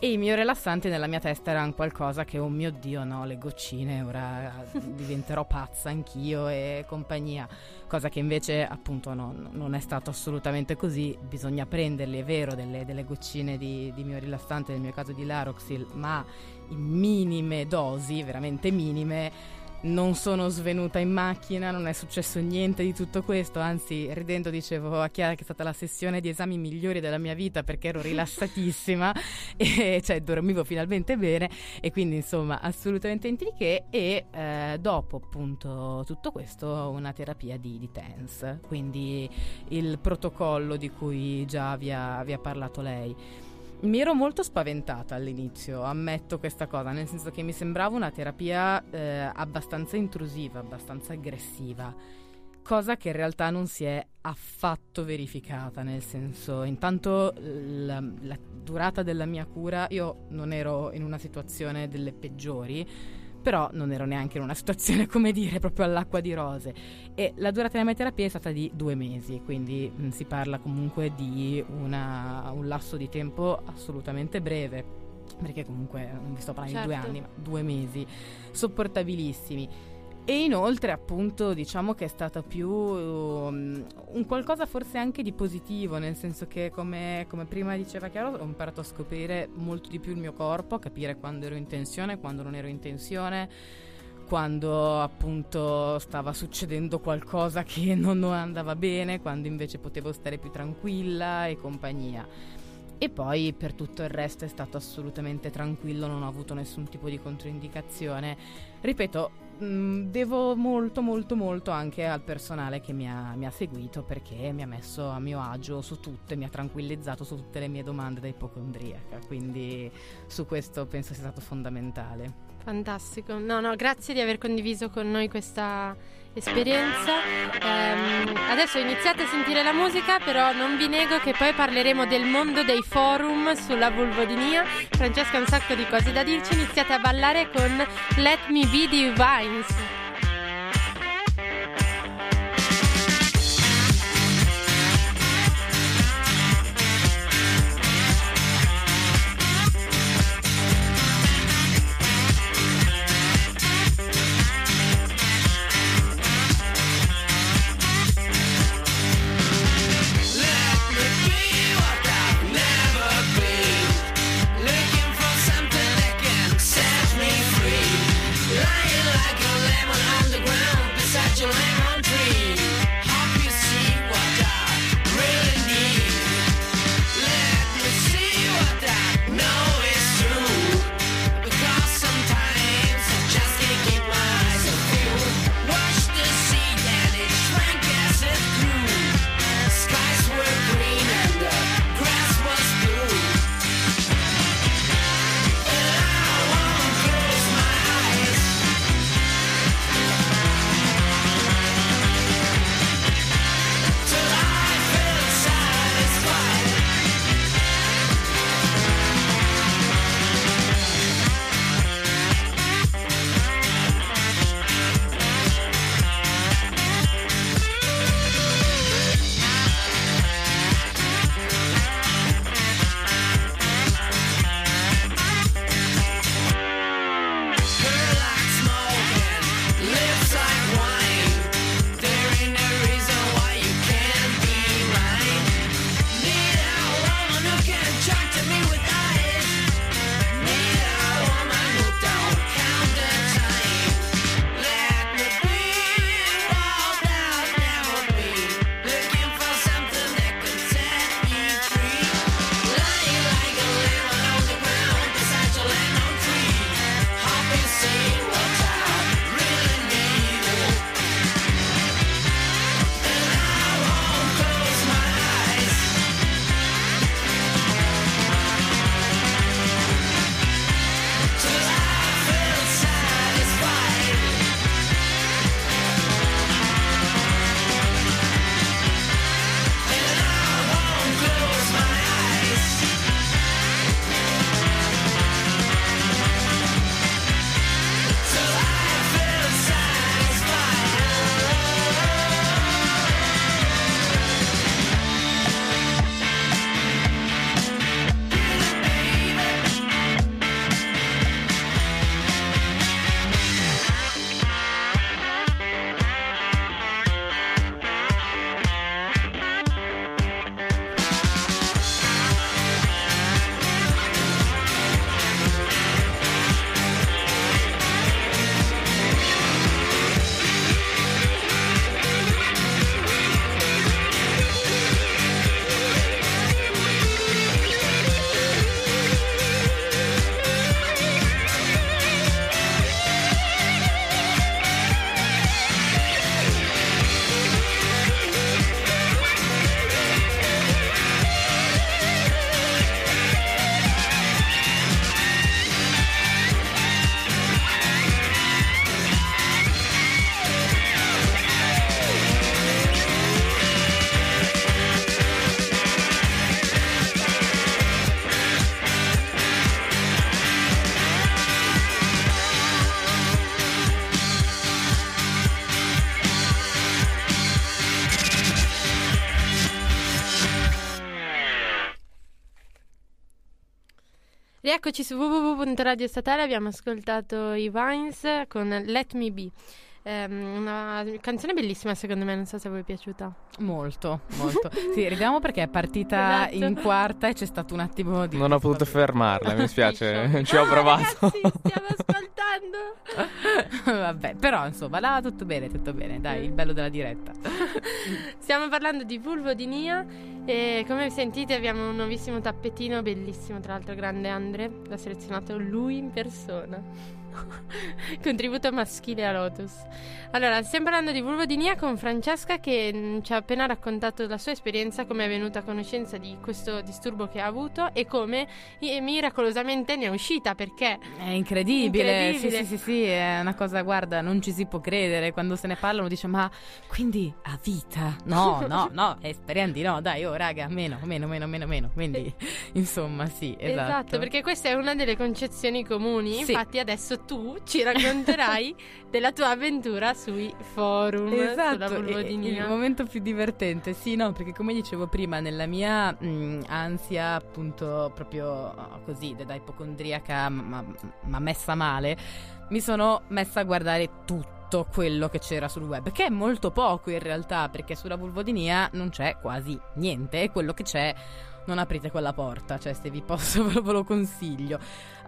E i miorilassanti nella mia testa erano qualcosa che, oh mio Dio, no, le goccine, ora diventerò pazza anch'io e compagnia cosa che invece appunto no- no- non è stato assolutamente così, bisogna prenderli, è vero, delle, delle goccine di, di mio rilassante, nel mio caso di Laroxil, ma in minime dosi, veramente minime. Non sono svenuta in macchina, non è successo niente di tutto questo, anzi ridendo dicevo a Chiara che è stata la sessione di esami migliori della mia vita perché ero rilassatissima e cioè dormivo finalmente bene e quindi insomma assolutamente che e eh, dopo appunto tutto questo una terapia di, di TENS, quindi il protocollo di cui già vi ha, vi ha parlato lei. Mi ero molto spaventata all'inizio, ammetto questa cosa, nel senso che mi sembrava una terapia eh, abbastanza intrusiva, abbastanza aggressiva, cosa che in realtà non si è affatto verificata, nel senso, intanto la, la durata della mia cura, io non ero in una situazione delle peggiori, però non ero neanche in una situazione, come dire, proprio all'acqua di rose. E la durata della mia terapia è stata di due mesi, quindi mh, si parla comunque di una- un lasso di tempo assolutamente breve, perché comunque non vi sto parlando di due Certo. anni, ma due mesi, sopportabilissimi. E inoltre, appunto, diciamo che è stata più um, un qualcosa forse anche di positivo, nel senso che, come, come prima diceva Chiaro, ho imparato a scoprire molto di più il mio corpo, a capire quando ero in tensione, quando non ero in tensione, quando appunto stava succedendo qualcosa che non andava bene, quando invece potevo stare più tranquilla e compagnia. E poi per tutto il resto è stato assolutamente tranquillo, non ho avuto nessun tipo di controindicazione. Ripeto, mh, devo molto molto molto anche al personale che mi ha, mi ha seguito perché mi ha messo a mio agio su tutto e mi ha tranquillizzato su tutte le mie domande da ipocondriaca, quindi su questo penso sia stato fondamentale. Fantastico. No, no, grazie di aver condiviso con noi questa esperienza. Ehm, adesso iniziate a sentire la musica, però non vi nego che poi parleremo del mondo dei forum sulla vulvodinia. Francesca ha un sacco di cose da dirci. Iniziate a ballare con Let Me Be the Rieccoci su www.radio statale, abbiamo ascoltato i Vines con Let Me Be. Ehm, una canzone bellissima secondo me, non so se a voi è piaciuta. Molto, molto. Sì, ridiamo perché è partita Esatto. in quarta e c'è stato un attimo di... Non ho potuto fermarla, mi spiace, ci ho Ah, provato. Ragazzi, stiamo ascoltando. Vabbè, però insomma, là tutto bene, tutto bene. Dai, il bello della diretta. Stiamo parlando di vulvodinia e come sentite abbiamo un nuovissimo tappetino bellissimo, tra l'altro grande Andre, l'ha selezionato lui in persona. Contributo maschile a Lotus. Allora, stiamo parlando di vulvodinia con Francesca che mm, ci ha appena raccontato la sua esperienza, come è venuta a conoscenza di questo disturbo che ha avuto e come eh, miracolosamente ne è uscita perché È incredibile. Incredibile. Sì, sì, sì, sì, è una cosa, guarda, non ci si può credere. Quando se ne parla uno dice, ma quindi a vita? No, no, no, è speriamo di no, dai, oh raga, meno, meno, meno, meno, meno. Quindi, insomma, sì, esatto. perché questa è una delle concezioni comuni. Sì. Infatti, adesso tu ci racconterai della tua avventura sui forum Esatto, il momento più divertente, sì, no, perché come dicevo prima, nella mia mh, ansia, appunto, proprio oh, così, da ipocondriaca, ma, ma- messa male, mi sono messa a guardare tutto quello che c'era sul web, che è molto poco in realtà, perché sulla vulvodinia non c'è quasi niente, e quello che c'è non aprite quella porta, cioè se vi posso ve lo consiglio.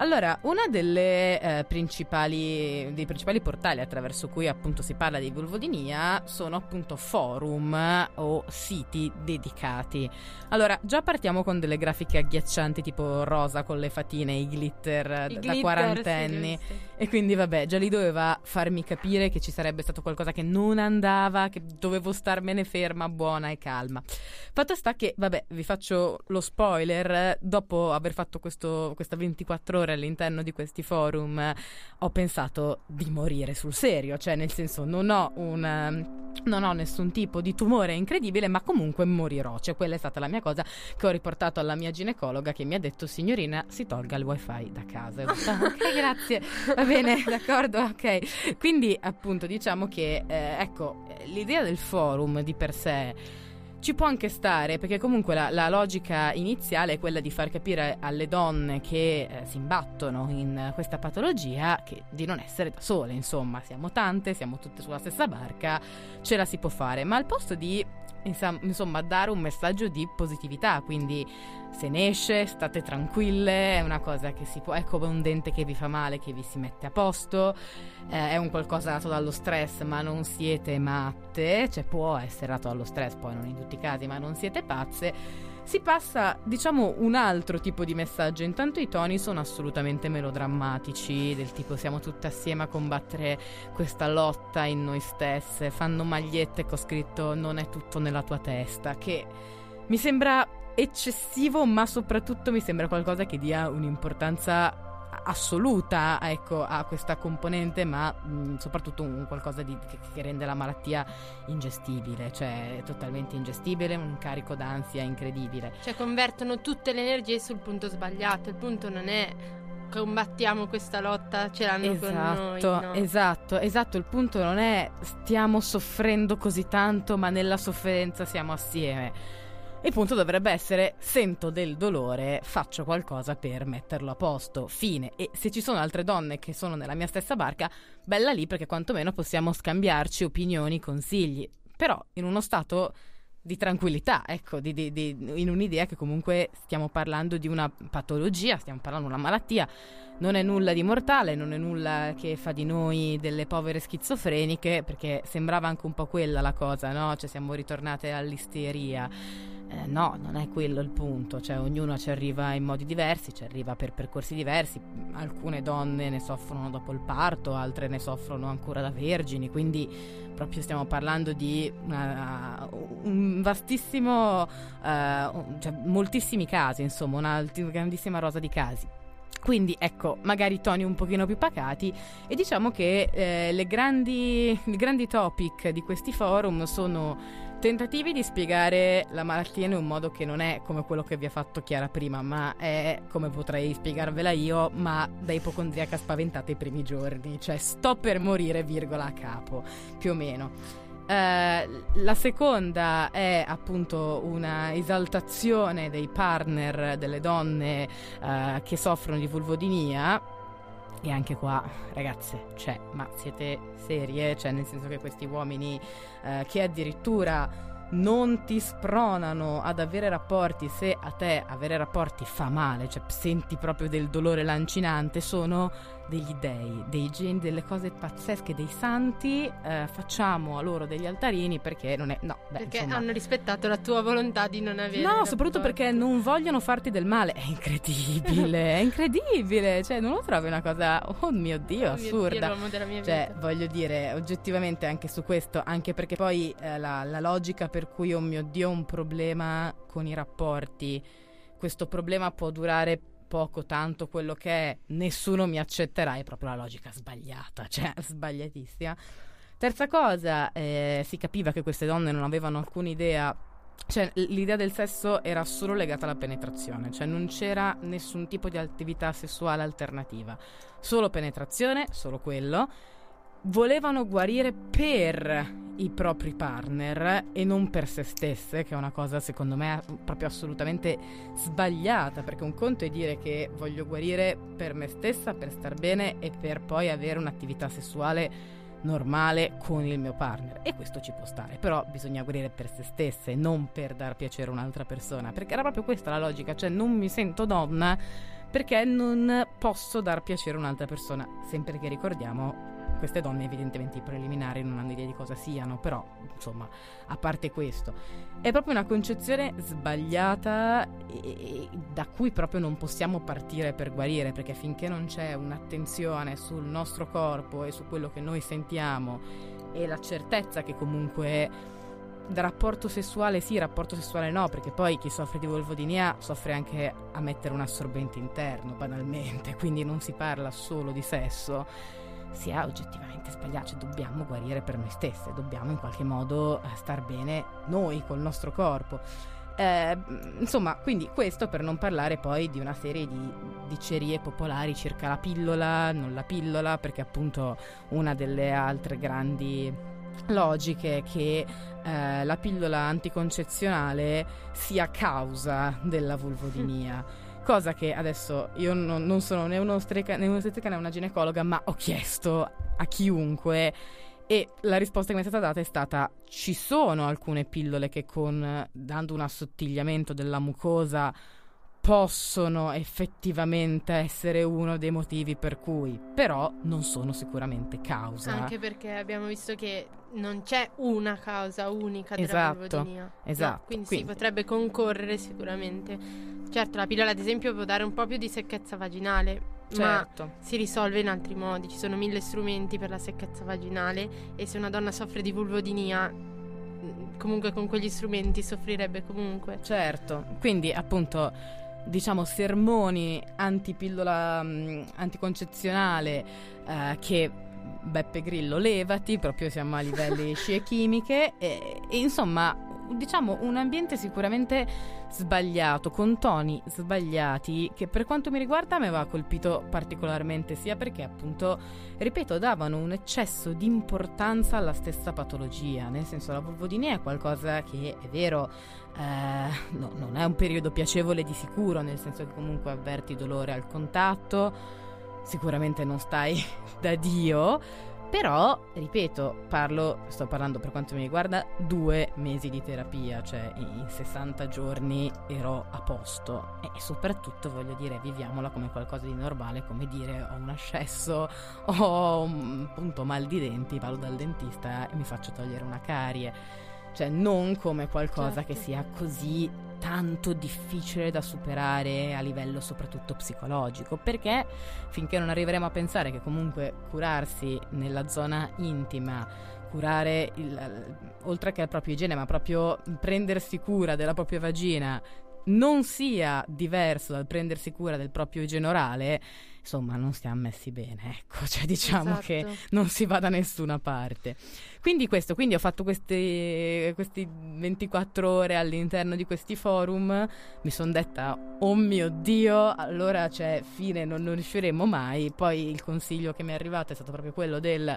Allora, delle eh, principali dei principali portali attraverso cui appunto si parla di vulvodinia sono appunto forum o siti dedicati. Allora, già partiamo con delle grafiche agghiaccianti tipo rosa con le fatine, i glitter eh, I da glitter, quarantenni. sì. E quindi vabbè, già lì doveva farmi capire che ci sarebbe stato qualcosa che non andava, che dovevo starmene ferma, buona e calma. Fatto sta che, vabbè, vi faccio lo spoiler, dopo aver fatto questo, questa 24 ore all'interno di questi forum, eh, ho pensato di morire sul serio, cioè nel senso non ho un... ehm, Non ho nessun tipo di tumore incredibile, ma comunque morirò. Cioè, quella è stata la mia cosa che ho riportato alla mia ginecologa che mi ha detto: Signorina, si tolga il wifi da casa. "Ah, ok, grazie. Va bene, d'accordo, ok. Quindi, appunto, diciamo che, eh, ecco, l'idea del forum di per sé ci può anche stare, perché comunque la, la logica iniziale è quella di far capire alle donne che eh, si imbattono in questa patologia che di non essere da sole, insomma, siamo tante, siamo tutte sulla stessa barca, ce la si può fare, ma al posto di insomma dare un messaggio di positività, quindi se ne esce, state tranquille, è una cosa che si può, è come un dente che vi fa male, che vi si mette a posto, eh, è un qualcosa dato dallo stress, ma non siete matte, cioè può essere dato dallo stress, poi non in tutti i casi, ma non siete pazze. Si passa, diciamo, un altro tipo di messaggio. Intanto i toni sono assolutamente melodrammatici, del tipo siamo tutte assieme a combattere questa lotta in noi stesse. Fanno magliette ho scritto non è tutto nella tua testa, che mi sembra eccessivo, ma soprattutto mi sembra qualcosa che dia un'importanza assoluta ecco, a questa componente, ma mh, soprattutto un qualcosa di- che, che rende la malattia ingestibile, cioè totalmente ingestibile, un carico d'ansia incredibile. Cioè, convertono tutte le energie sul punto sbagliato. Il punto non è combattiamo questa lotta, ce l'hanno con noi. Esatto, no. esatto, esatto. Il punto non è stiamo soffrendo così tanto, ma nella sofferenza siamo assieme. Il punto dovrebbe essere sento del dolore, faccio qualcosa per metterlo a posto, fine. E se ci sono altre donne che sono nella mia stessa barca, bella lì perché quantomeno possiamo scambiarci opinioni, consigli. Però in uno stato di tranquillità, ecco, di- di- di- in un'idea che comunque stiamo parlando di una patologia, stiamo parlando di una malattia, non è nulla di mortale, non è nulla che fa di noi delle povere schizofreniche, perché sembrava anche un po' quella la cosa, no? Cioè siamo ritornate all'isteria. Eh, no, non è quello il punto, cioè ognuno ci arriva in modi diversi, ci arriva per percorsi diversi, alcune donne ne soffrono dopo il parto, altre ne soffrono ancora da vergini, quindi proprio stiamo parlando di una- un vastissimo, eh, cioè moltissimi casi, insomma, una grandissima rosa di casi. Quindi ecco, magari toni un pochino più pacati. E diciamo che eh, grandi, i grandi topic di questi forum sono tentativi di spiegare la malattia in un modo che non è come quello che vi ha fatto Chiara prima, ma è come potrei spiegarvela io, ma da ipocondriaca spaventata i primi giorni, cioè sto per morire, virgola a capo, più o meno. Eh, la seconda è appunto una esaltazione dei partner delle donne eh, che soffrono di vulvodinia. E anche qua, ragazze, cioè, ma siete serie? Cioè, nel senso che questi uomini eh, che addirittura non ti spronano ad avere rapporti se a te avere rapporti fa male, cioè senti proprio del dolore lancinante, sono degli dei, dei geni, delle cose pazzesche, dei santi, eh, facciamo a loro degli altarini perché non è... No, beh, Perché insomma, hanno rispettato la tua volontà di non avere. No, soprattutto perché non vogliono farti del male. È incredibile, è incredibile. Cioè, non lo trovi una cosa, oh mio Dio, Oh mio assurda. Dio, l'uomo della mia Cioè, vita. voglio dire, oggettivamente anche su questo, anche perché poi eh, la, la logica per cui, oh mio Dio, ho un problema con i rapporti, questo problema può durare poco, tanto quello che è, nessuno mi accetterà, è proprio la logica sbagliata, cioè sbagliatissima. Terza cosa, eh, si capiva che queste donne non avevano alcuna idea cioè, l'idea del sesso era solo legata alla penetrazione, cioè non c'era nessun tipo di attività sessuale alternativa. Solo penetrazione, solo quello. Volevano guarire per i propri partner e non per se stesse, che è una cosa secondo me proprio assolutamente sbagliata, perché un conto è dire che voglio guarire per me stessa, per star bene e per poi avere un'attività sessuale normale con il mio partner. E questo ci può stare però bisogna guarire per se stesse non per dar piacere a un'altra persona perché era proprio questa la logica cioè non mi sento donna perché non posso dar piacere a un'altra persona. Sempre che ricordiamo queste donne evidentemente i preliminari non hanno idea di cosa siano però insomma a parte questo è proprio una concezione sbagliata e- e da cui proprio non possiamo partire per guarire perché finché non c'è un'attenzione sul nostro corpo e su quello che noi sentiamo e la certezza che comunque da rapporto sessuale sì, rapporto sessuale no, perché poi chi soffre di volvodinia soffre anche a mettere un assorbente interno, banalmente, quindi non si parla solo di sesso. Si è oggettivamente sbagliato, cioè dobbiamo guarire per noi stesse, dobbiamo in qualche modo eh, star bene noi col nostro corpo. Eh, insomma, quindi questo per non parlare poi di una serie di dicerie popolari circa la pillola, non la pillola, perché appunto una delle altre grandi logiche che eh, la pillola anticoncezionale sia causa della vulvodinia. Cosa che adesso io non, non sono né un'ostetrica né un'ostetrica né una ginecologa, ma ho chiesto a chiunque e la risposta che mi è stata data è stata: ci sono alcune pillole che con dando un assottigliamento della mucosa possono effettivamente essere uno dei motivi per cui, però non sono sicuramente causa. Anche perché abbiamo visto che non c'è una causa unica della Esatto, vulvodinia. No, esatto, quindi, quindi- sì, potrebbe concorrere sicuramente. Certo, la pillola ad esempio può dare un po' più di secchezza vaginale, ma certo. si risolve in altri modi. Ci sono mille strumenti per la secchezza vaginale e se una donna soffre di vulvodinia, mh, comunque con quegli strumenti soffrirebbe comunque. Certo, quindi appunto diciamo sermoni antipillola mh, anticoncezionale eh, che Beppe Grillo levati, proprio siamo a livelli scie chimiche e, e insomma diciamo un ambiente sicuramente sbagliato, con toni sbagliati che per quanto mi riguarda mi aveva colpito particolarmente sia perché appunto, ripeto, davano un eccesso di importanza alla stessa patologia, nel senso la vulvodinia è qualcosa che è vero eh, no, non è un periodo piacevole di sicuro, nel senso che comunque avverti dolore al contatto, sicuramente non stai da Dio, però, ripeto, parlo, sto parlando per quanto mi riguarda, due mesi di terapia, cioè in 60 giorni ero a posto e soprattutto voglio dire, viviamola come qualcosa di normale, come dire ho un ascesso, ho un appunto mal di denti, vado dal dentista e mi faccio togliere una carie. Cioè, non come qualcosa Certo. che sia così tanto difficile da superare a livello soprattutto psicologico, perché finché non arriveremo a pensare che comunque curarsi nella zona intima, curare il- oltre che la propria igiene, ma proprio prendersi cura della propria vagina non sia diverso dal prendersi cura del proprio igiene orale, insomma, non stiamo messi bene, ecco, cioè diciamo Esatto. che non si va da nessuna parte. Quindi questo, quindi ho fatto questi 24 ore all'interno di questi forum, mi sono detta, oh mio Dio, allora c'è fine, non, non riusciremo mai. Poi il consiglio che mi è arrivato è stato proprio quello del...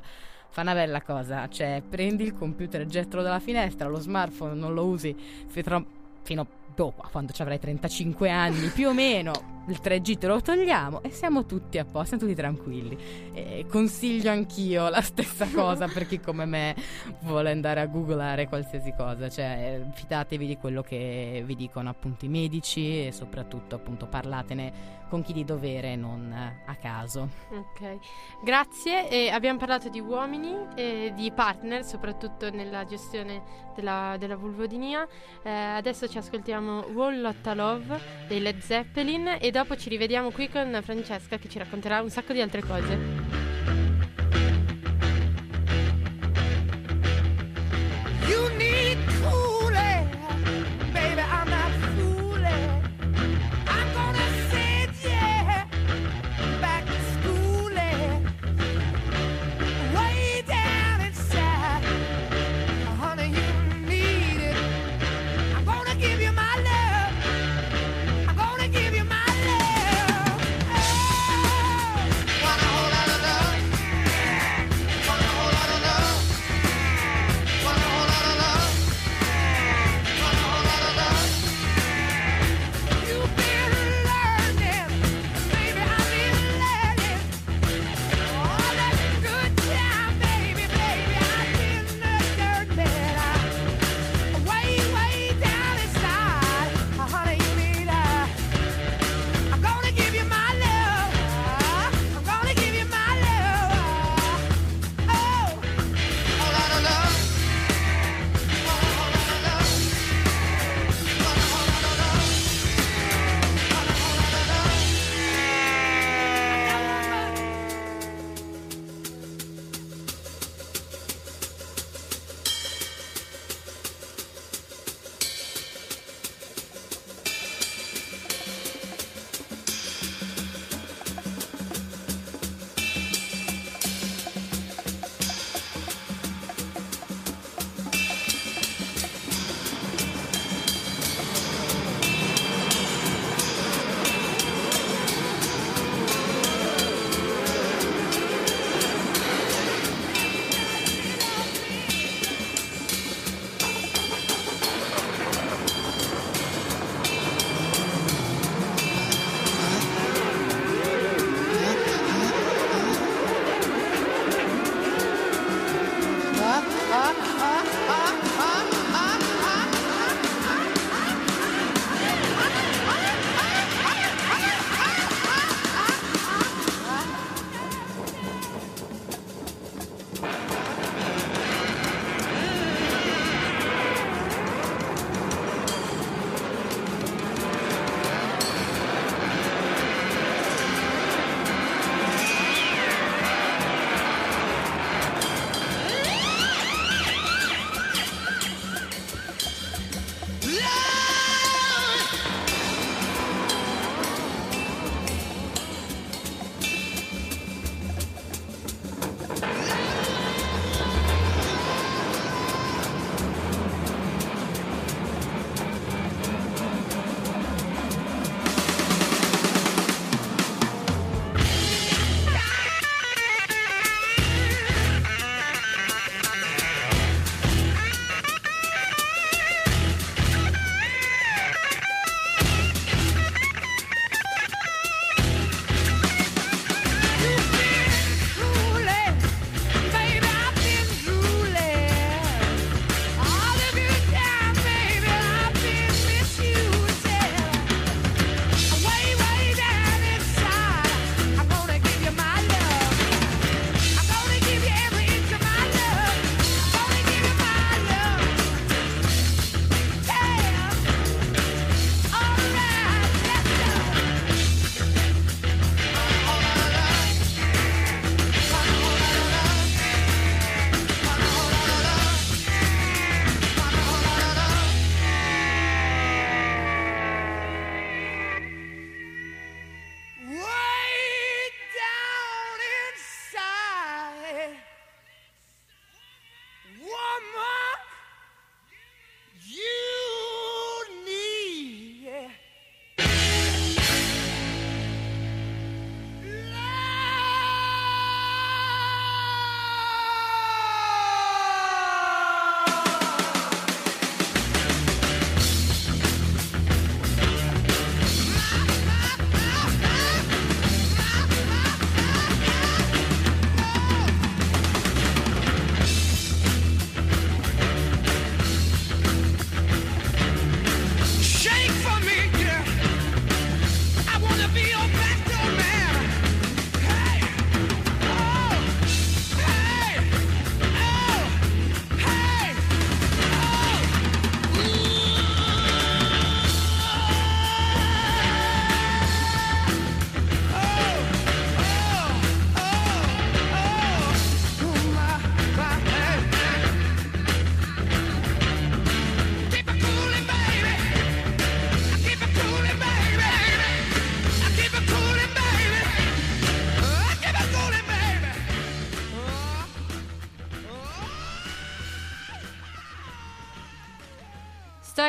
Fa una bella cosa, cioè prendi il computer gettalo dalla finestra, lo smartphone non lo usi fino, fino dopo, quando ci avrai 35 anni più o meno, il 3G te lo togliamo e siamo tutti a posto, siamo tutti tranquilli. E consiglio anch'io la stessa cosa per chi come me vuole andare a googlare qualsiasi cosa, cioè fidatevi di quello che vi dicono appunto i medici e soprattutto appunto parlatene con chi di dovere, non a caso. Ok, grazie. E abbiamo parlato di uomini e di partner, soprattutto nella gestione della, della vulvodinia. Eh, adesso ci ascoltiamo Wall Lotta Love dei Led Zeppelin e dopo ci rivediamo qui con Francesca che ci racconterà un sacco di altre cose.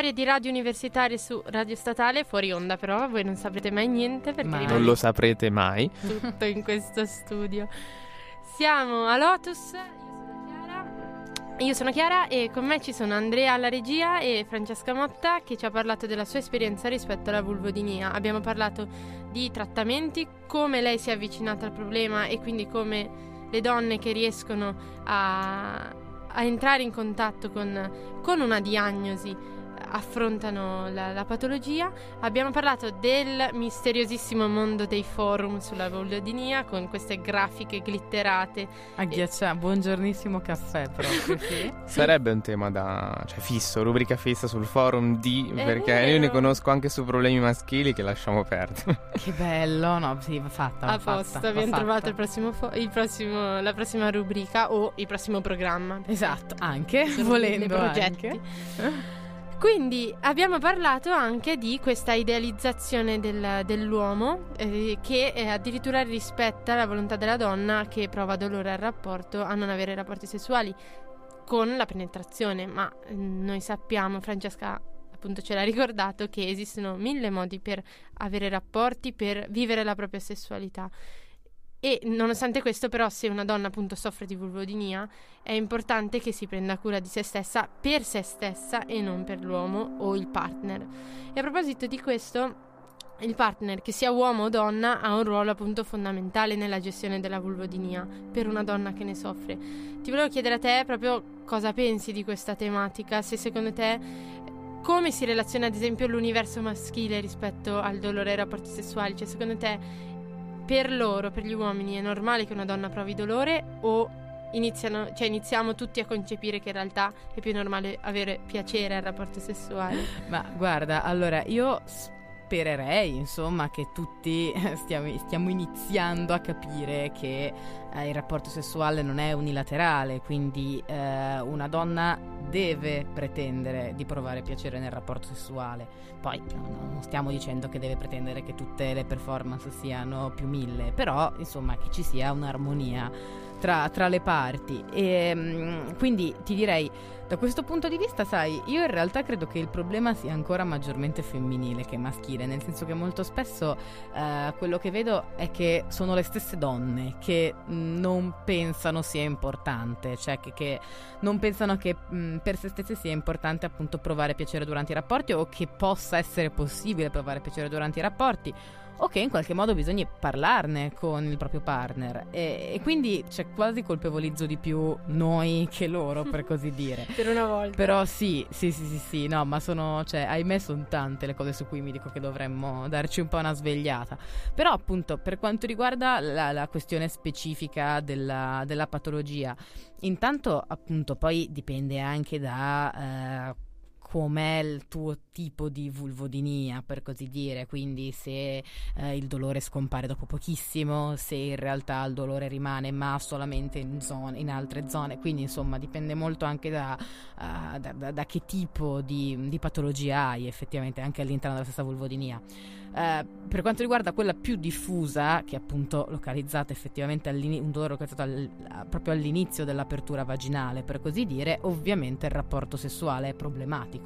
Storie di radio universitarie su Radio Statale, fuori onda però, voi non saprete mai niente perché Mai. Non lo saprete mai. tutto in questo studio. Siamo a Lotus, io sono Chiara. Io sono Chiara e con me ci sono Andrea alla regia e Francesca Motta che ci ha parlato della sua esperienza rispetto alla vulvodinia. Abbiamo parlato di trattamenti, come lei si è avvicinata al problema e quindi come le donne che riescono a, a entrare in contatto con, con una diagnosi affrontano la, la patologia. Abbiamo parlato del misteriosissimo mondo dei forum sulla vulvodinia con queste grafiche glitterate. Agghiaccia, buongiornissimo caffè proprio, sì. Sarebbe un tema da. cioè fisso, rubrica fissa sul forum di. È perché vero. io ne conosco anche su problemi maschili che lasciamo perdere. che bello, no, sì, va fatta, va A fatta, posto, abbiamo fatta. trovato il prossimo fo- il prossimo- la prossima rubrica o il prossimo programma. Esatto, anche, volendo progetti. anche. Quindi abbiamo parlato anche di questa idealizzazione del- dell'uomo eh, che eh, addirittura rispetta la volontà della donna che prova dolore al rapporto a non avere rapporti sessuali con la penetrazione, ma eh, noi sappiamo, Francesca appunto ce l'ha ricordato, che esistono mille modi per avere rapporti, per vivere la propria sessualità. E nonostante questo, però, se una donna appunto soffre di vulvodinia, è importante che si prenda cura di se stessa per se stessa e non per l'uomo o il partner. E a proposito di questo, il partner, che sia uomo o donna, ha un ruolo appunto fondamentale nella gestione della vulvodinia per una donna che ne soffre. Ti volevo chiedere a te proprio cosa pensi di questa tematica, se secondo te come si relaziona ad esempio l'universo maschile rispetto al dolore ai rapporti sessuali, cioè secondo te per loro, per gli uomini, è normale che una donna provi dolore o iniziano, cioè iniziamo tutti a concepire che in realtà è più normale avere piacere al rapporto sessuale? Ma guarda, allora io spererei insomma che tutti stiamo, stiamo iniziando a capire che eh, il rapporto sessuale non è unilaterale, quindi eh, una donna deve pretendere di provare piacere nel rapporto sessuale. Poi no, non stiamo dicendo che deve pretendere che tutte le performance siano più mille, però insomma che ci sia un'armonia tra, tra le parti. E, mm, quindi ti direi, da questo punto di vista, sai, io in realtà credo che il problema sia ancora maggiormente femminile che maschile, nel senso che molto spesso eh, quello che vedo è che sono le stesse donne che mm, non pensano sia importante, cioè che, che non pensano che mm, per se stesse sia importante appunto provare piacere durante i rapporti o che possa essere possibile provare piacere durante i rapporti o che in qualche modo bisogna parlarne con il proprio partner e, e quindi c'è quasi colpevolizzo di più noi che loro per così dire Per una volta. però sì, sì, sì, sì, sì, no, ma sono, cioè, ahimè sono tante le cose su cui mi dico che dovremmo darci un po' una svegliata. Però appunto, per quanto riguarda la, la questione specifica della, della patologia, intanto appunto poi dipende anche da... eh, com'è il tuo tipo di vulvodinia, per così dire, quindi se eh, il dolore scompare dopo pochissimo, se in realtà il dolore rimane ma solamente in, zone, in altre zone, quindi insomma dipende molto anche da, uh, da, da- da che tipo di, di patologia hai effettivamente anche all'interno della stessa vulvodinia. Eh, per quanto riguarda quella più diffusa, che è appunto localizzata effettivamente un dolore localizzato al- proprio all'inizio dell'apertura vaginale, per così dire, ovviamente il rapporto sessuale è problematico.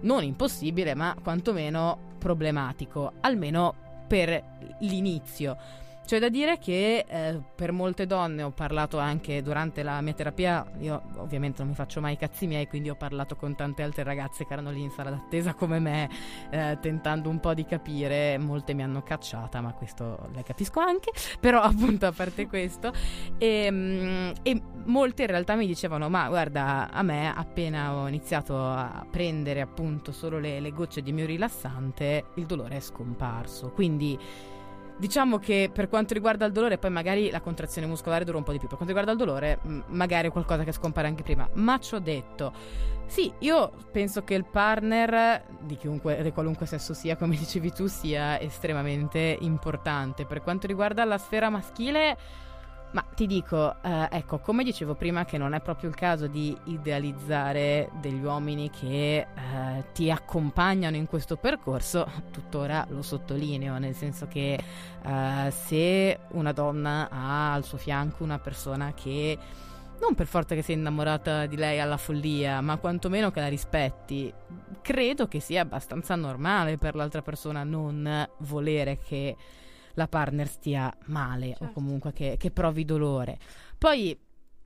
Non impossibile, ma quantomeno problematico, almeno per l'inizio. C'è da dire che eh, per molte donne ho parlato anche durante la mia terapia, io ovviamente non mi faccio mai i cazzi miei, quindi ho parlato con tante altre ragazze che erano lì in sala d'attesa come me, eh, tentando un po' di capire, molte mi hanno cacciata, ma questo le capisco anche, però appunto a parte questo, e, mm, e molte in realtà mi dicevano, ma guarda, a me appena ho iniziato a prendere appunto solo le, le gocce di mio rilassante, il dolore è scomparso, quindi... Diciamo che per quanto riguarda il dolore, poi magari la contrazione muscolare dura un po' di più. Per quanto riguarda il dolore, magari è qualcosa che scompare anche prima. Ma ci ho detto, sì, io penso che il partner di chiunque, di qualunque sesso sia, come dicevi tu, sia estremamente importante. Per quanto riguarda la sfera maschile, ma ti dico, eh, ecco, come dicevo prima, che non è proprio il caso di idealizzare degli uomini che eh, ti accompagnano in questo percorso, tuttora lo sottolineo, nel senso che eh, se una donna ha al suo fianco una persona che non per forza che sei innamorata di lei alla follia, ma quantomeno che la rispetti, credo che sia abbastanza normale per l'altra persona non volere che la partner stia male o Certo. comunque che, che provi dolore. Poi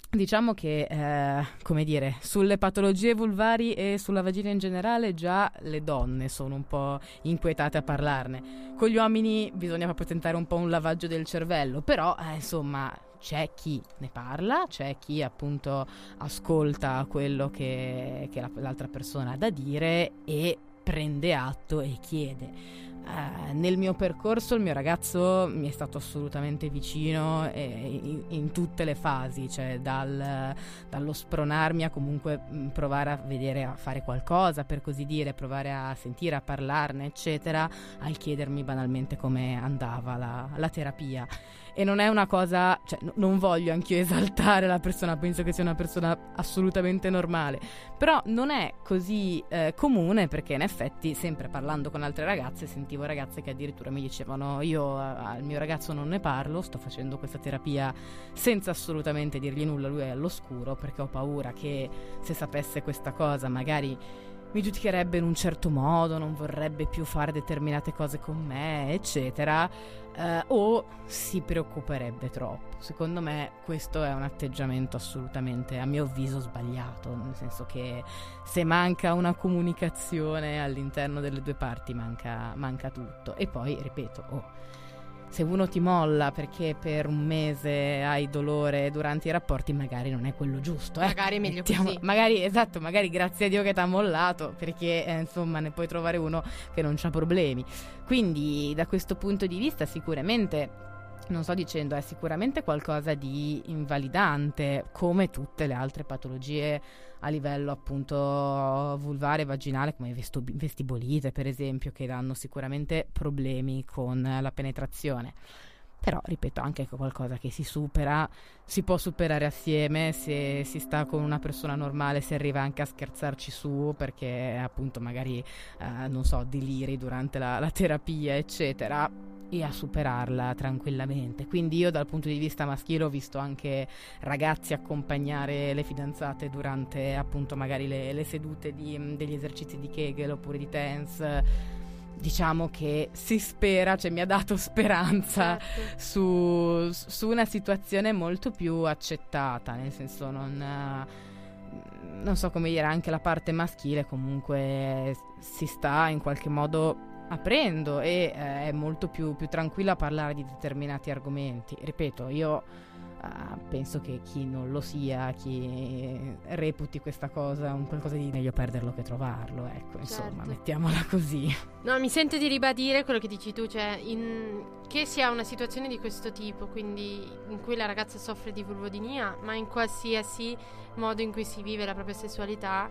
diciamo che, eh, come dire, sulle patologie vulvari e sulla vagina in generale già le donne sono un po' inquietate a parlarne. Con gli uomini bisogna proprio tentare un po' un lavaggio del cervello, però eh, insomma c'è chi ne parla, c'è chi appunto ascolta quello che, che la- l'altra persona ha da dire e prende atto e chiede. Eh, nel mio percorso il mio ragazzo mi è stato assolutamente vicino eh, in, in tutte le fasi, cioè dal, dallo spronarmi a comunque mh, provare a vedere, a fare qualcosa per così dire, provare a sentire, a parlarne, eccetera, al chiedermi banalmente come andava la, la terapia. E non è una cosa, cioè n- non voglio anch'io esaltare la persona, penso che sia una persona assolutamente normale, però non è così eh, comune perché in effetti sempre parlando con altre ragazze sentivo ragazze che addirittura mi dicevano io al mio ragazzo non ne parlo, sto facendo questa terapia senza assolutamente dirgli nulla, lui è all'oscuro perché ho paura che se sapesse questa cosa magari mi giudicherebbe in un certo modo, non vorrebbe più fare determinate cose con me, eccetera, eh, o si preoccuperebbe troppo. Secondo me questo è un atteggiamento assolutamente, a mio avviso, sbagliato, nel senso che se manca una comunicazione all'interno delle due parti manca, manca tutto. E poi, ripeto, oh, se uno ti molla perché per un mese hai dolore durante i rapporti, magari non è quello giusto. ecco. Magari è meglio Mettiamo- così. Magari, esatto, magari grazie a Dio che ti ha mollato, perché eh, insomma ne puoi trovare uno che non ha problemi. Quindi da questo punto di vista sicuramente, non sto dicendo, è sicuramente qualcosa di invalidante, come tutte le altre patologie a livello appunto vulvare, vaginale, come vestibolite per esempio, che danno sicuramente problemi con la penetrazione. Però, ripeto, anche qualcosa che si supera, si può superare assieme, se si sta con una persona normale si arriva anche a scherzarci su perché appunto magari, eh, non so, deliri durante la, la terapia, eccetera, e a superarla tranquillamente. Quindi io dal punto di vista maschile ho visto anche ragazzi accompagnare le fidanzate durante appunto magari le, le sedute di- degli esercizi di Kegel oppure di tense. Diciamo che si spera, cioè mi ha dato speranza Certo. su, su una situazione molto più accettata, nel senso non, eh, non so come dire, anche la parte maschile comunque si sta in qualche modo aprendo e eh, è molto più, più tranquilla a parlare di determinati argomenti. Ripeto, io eh, penso che chi non lo sia, chi reputi questa cosa un qualcosa di meglio perderlo che trovarlo, ecco, insomma, Certo. mettiamola così. No, mi sento di ribadire quello che dici tu, cioè in- che sia una situazione di questo tipo, quindi in cui la ragazza soffre di vulvodinia, ma in qualsiasi modo in cui si vive la propria sessualità,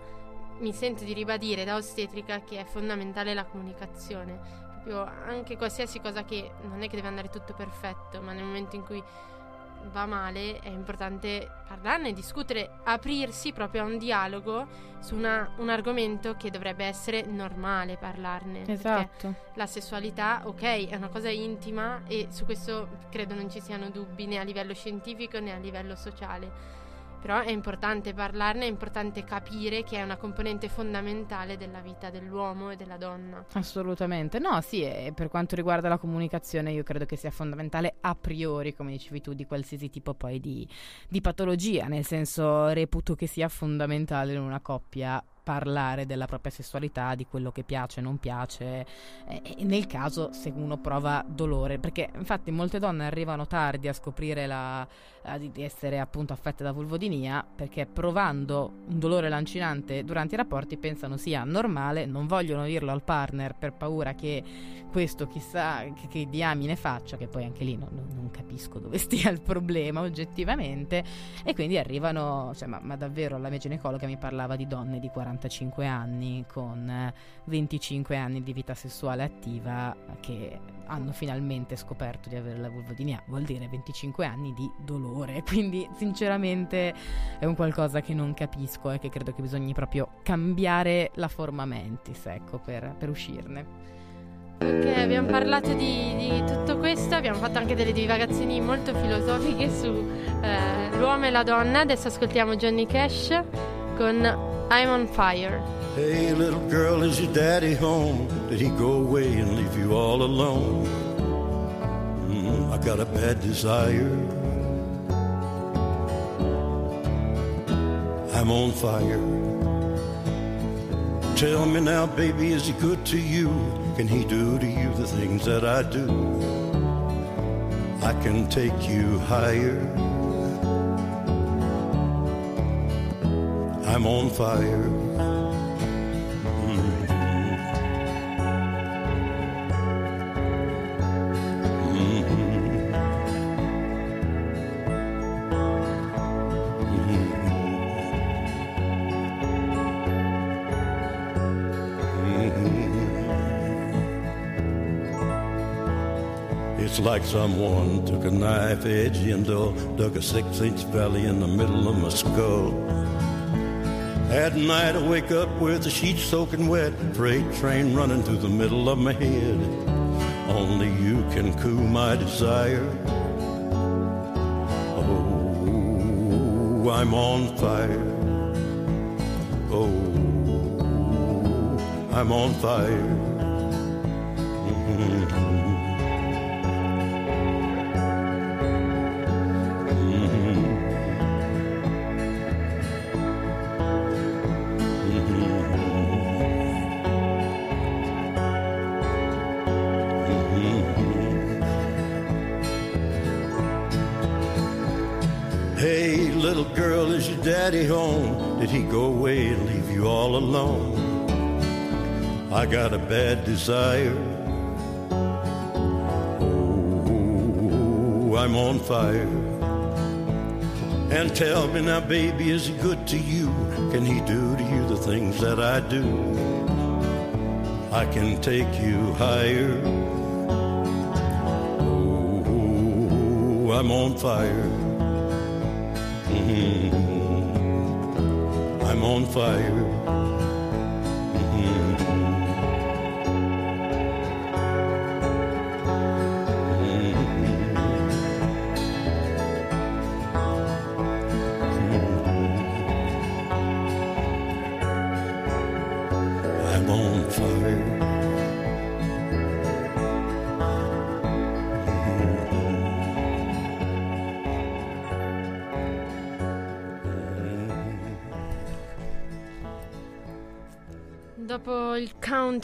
mi sento di ribadire da ostetrica che è fondamentale la comunicazione. Proprio anche qualsiasi cosa che non è che deve andare tutto perfetto, ma nel momento in cui va male è importante parlarne, discutere, aprirsi proprio a un dialogo su una- un argomento che dovrebbe essere normale parlarne. Esatto. la sessualità, ok, è una cosa intima e su questo credo non ci siano dubbi né a livello scientifico né a livello sociale. Però è importante parlarne, è importante capire che è una componente fondamentale della vita dell'uomo e della donna. Assolutamente, no, sì, e per quanto riguarda la comunicazione io credo che sia fondamentale a priori, come dicevi tu, di qualsiasi tipo poi di, di patologia, nel senso reputo che sia fondamentale in una coppia parlare della propria sessualità, di quello che piace, non piace, e, e nel caso se uno prova dolore, perché infatti molte donne arrivano tardi a scoprire la, eh, di essere appunto affette da vulvodinia, perché provando un dolore lancinante durante i rapporti pensano sia normale, non vogliono dirlo al partner per paura che questo chissà che, che diamine faccia, che poi anche lì non, non- capisco dove stia il problema oggettivamente, e quindi arrivano, cioè, ma, ma davvero la mia ginecologa mi parlava di donne di 45 anni con eh, 25 anni di vita sessuale attiva che hanno finalmente scoperto di avere la vulvodinia, vuol dire 25 anni di dolore, quindi sinceramente è un qualcosa che non capisco e che credo che bisogni proprio cambiare la forma mentis, ecco, per, per uscirne. Ok, abbiamo parlato di, di tutto questo abbiamo fatto anche delle divagazioni molto filosofiche su eh, l'uomo e la donna. Adesso ascoltiamo Johnny Cash con I'm on Fire. Hey, little girl, is your daddy home? Did he go away and leave you all alone? Mm, I got a bad desire. I'm on fire. Tell me now, baby, is he good to you? Can he do to you the things that I do? I can take you higher. I'm on fire. Someone took a knife edge and dug a six inch valley in the middle of my skull. At night, I wake up with the sheets soaking wet, freight train running through the middle of my head. Only you can cool my desire. Oh, I'm on fire. Oh, I'm on fire. Did he go away and leave you all alone? I got a bad desire. Oh, I'm on fire. And tell me now, baby, is he good to you? Can he do to you the things that I do? I can take you higher. Oh, I'm on fire. Mhm. On fire.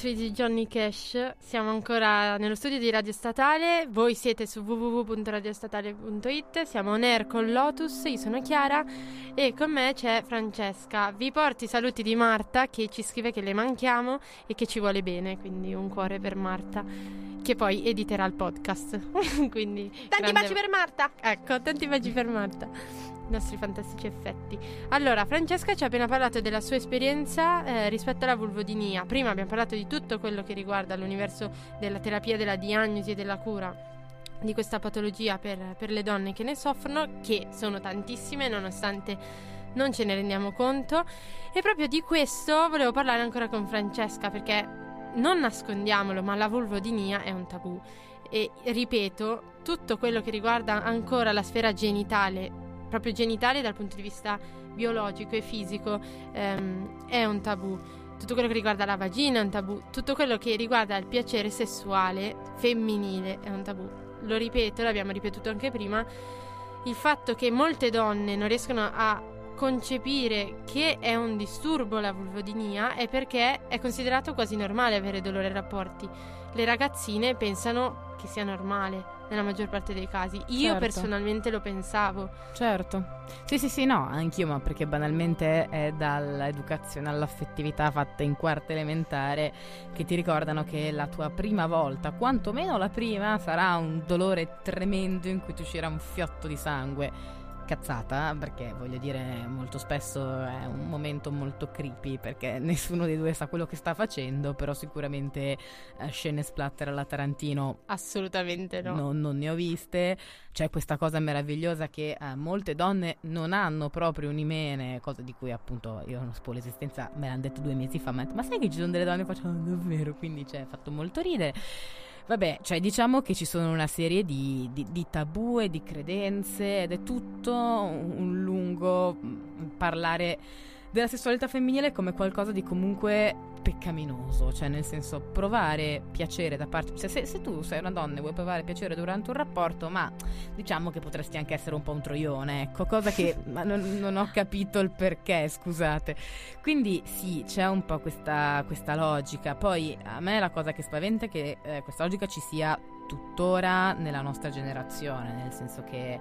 Country di Johnny Cash, siamo ancora nello studio di Radio Statale. Voi siete su www.radiostatale.it. Siamo on air con Lotus. Io sono Chiara e con me c'è Francesca. Vi porto i saluti di Marta che ci scrive che le manchiamo e che ci vuole bene. Quindi un cuore per Marta, che poi editerà il podcast. quindi Tanti grande- baci per Marta. Ecco, tanti baci per Marta. I nostri fantastici effetti. Allora, Francesca ci ha appena parlato della sua esperienza eh, rispetto alla vulvodinia. Prima abbiamo parlato di tutto quello che riguarda l'universo della terapia, della diagnosi e della cura di questa patologia per, per le donne che ne soffrono, che sono tantissime nonostante non ce ne rendiamo conto. E proprio di questo volevo parlare ancora con Francesca perché non nascondiamolo, ma la vulvodinia è un tabù. E ripeto, tutto quello che riguarda ancora la sfera genitale, proprio genitale dal punto di vista biologico e fisico, ehm, è un tabù. Tutto quello che riguarda la vagina è un tabù, tutto quello che riguarda il piacere sessuale femminile è un tabù. Lo ripeto, l'abbiamo ripetuto anche prima, il fatto che molte donne non riescono a concepire che è un disturbo la vulvodinia è perché è considerato quasi normale avere dolore ai rapporti. Le ragazzine pensano che sia normale nella maggior parte dei casi. Io Certo. personalmente lo pensavo. Certo. Sì, sì, sì, no, anch'io, ma perché banalmente è dall'educazione all'affettività fatta in quarta elementare che ti ricordano che la tua prima volta, quantomeno la prima, sarà un dolore tremendo in cui ti uscirà un fiotto di sangue. Cazzata, perché voglio dire, molto spesso è un momento molto creepy perché nessuno dei due sa quello che sta facendo, però sicuramente eh, scene splatter alla Tarantino Assolutamente no. non, non ne ho viste. C'è questa cosa meravigliosa che eh, molte donne non hanno proprio un imene, cosa di cui appunto io non spo l'esistenza, me l'hanno detto due mesi fa, ma, ma sai che ci sono delle donne che faccio "Ah, davvero, quindi c'è fatto molto ridere. Vabbè, cioè diciamo che ci sono una serie di, di- di tabù e di credenze ed è tutto un un lungo mm, parlare della sessualità femminile come qualcosa di comunque peccaminoso, cioè nel senso provare piacere da parte... Se, se- se tu sei una donna e vuoi provare piacere durante un rapporto, ma diciamo che potresti anche essere un po' un troione, ecco, cosa che ma non, non ho capito il perché, scusate. Quindi sì, c'è un po' questa, questa logica. Poi a me la cosa che spaventa è che eh, questa logica ci sia tuttora nella nostra generazione, nel senso che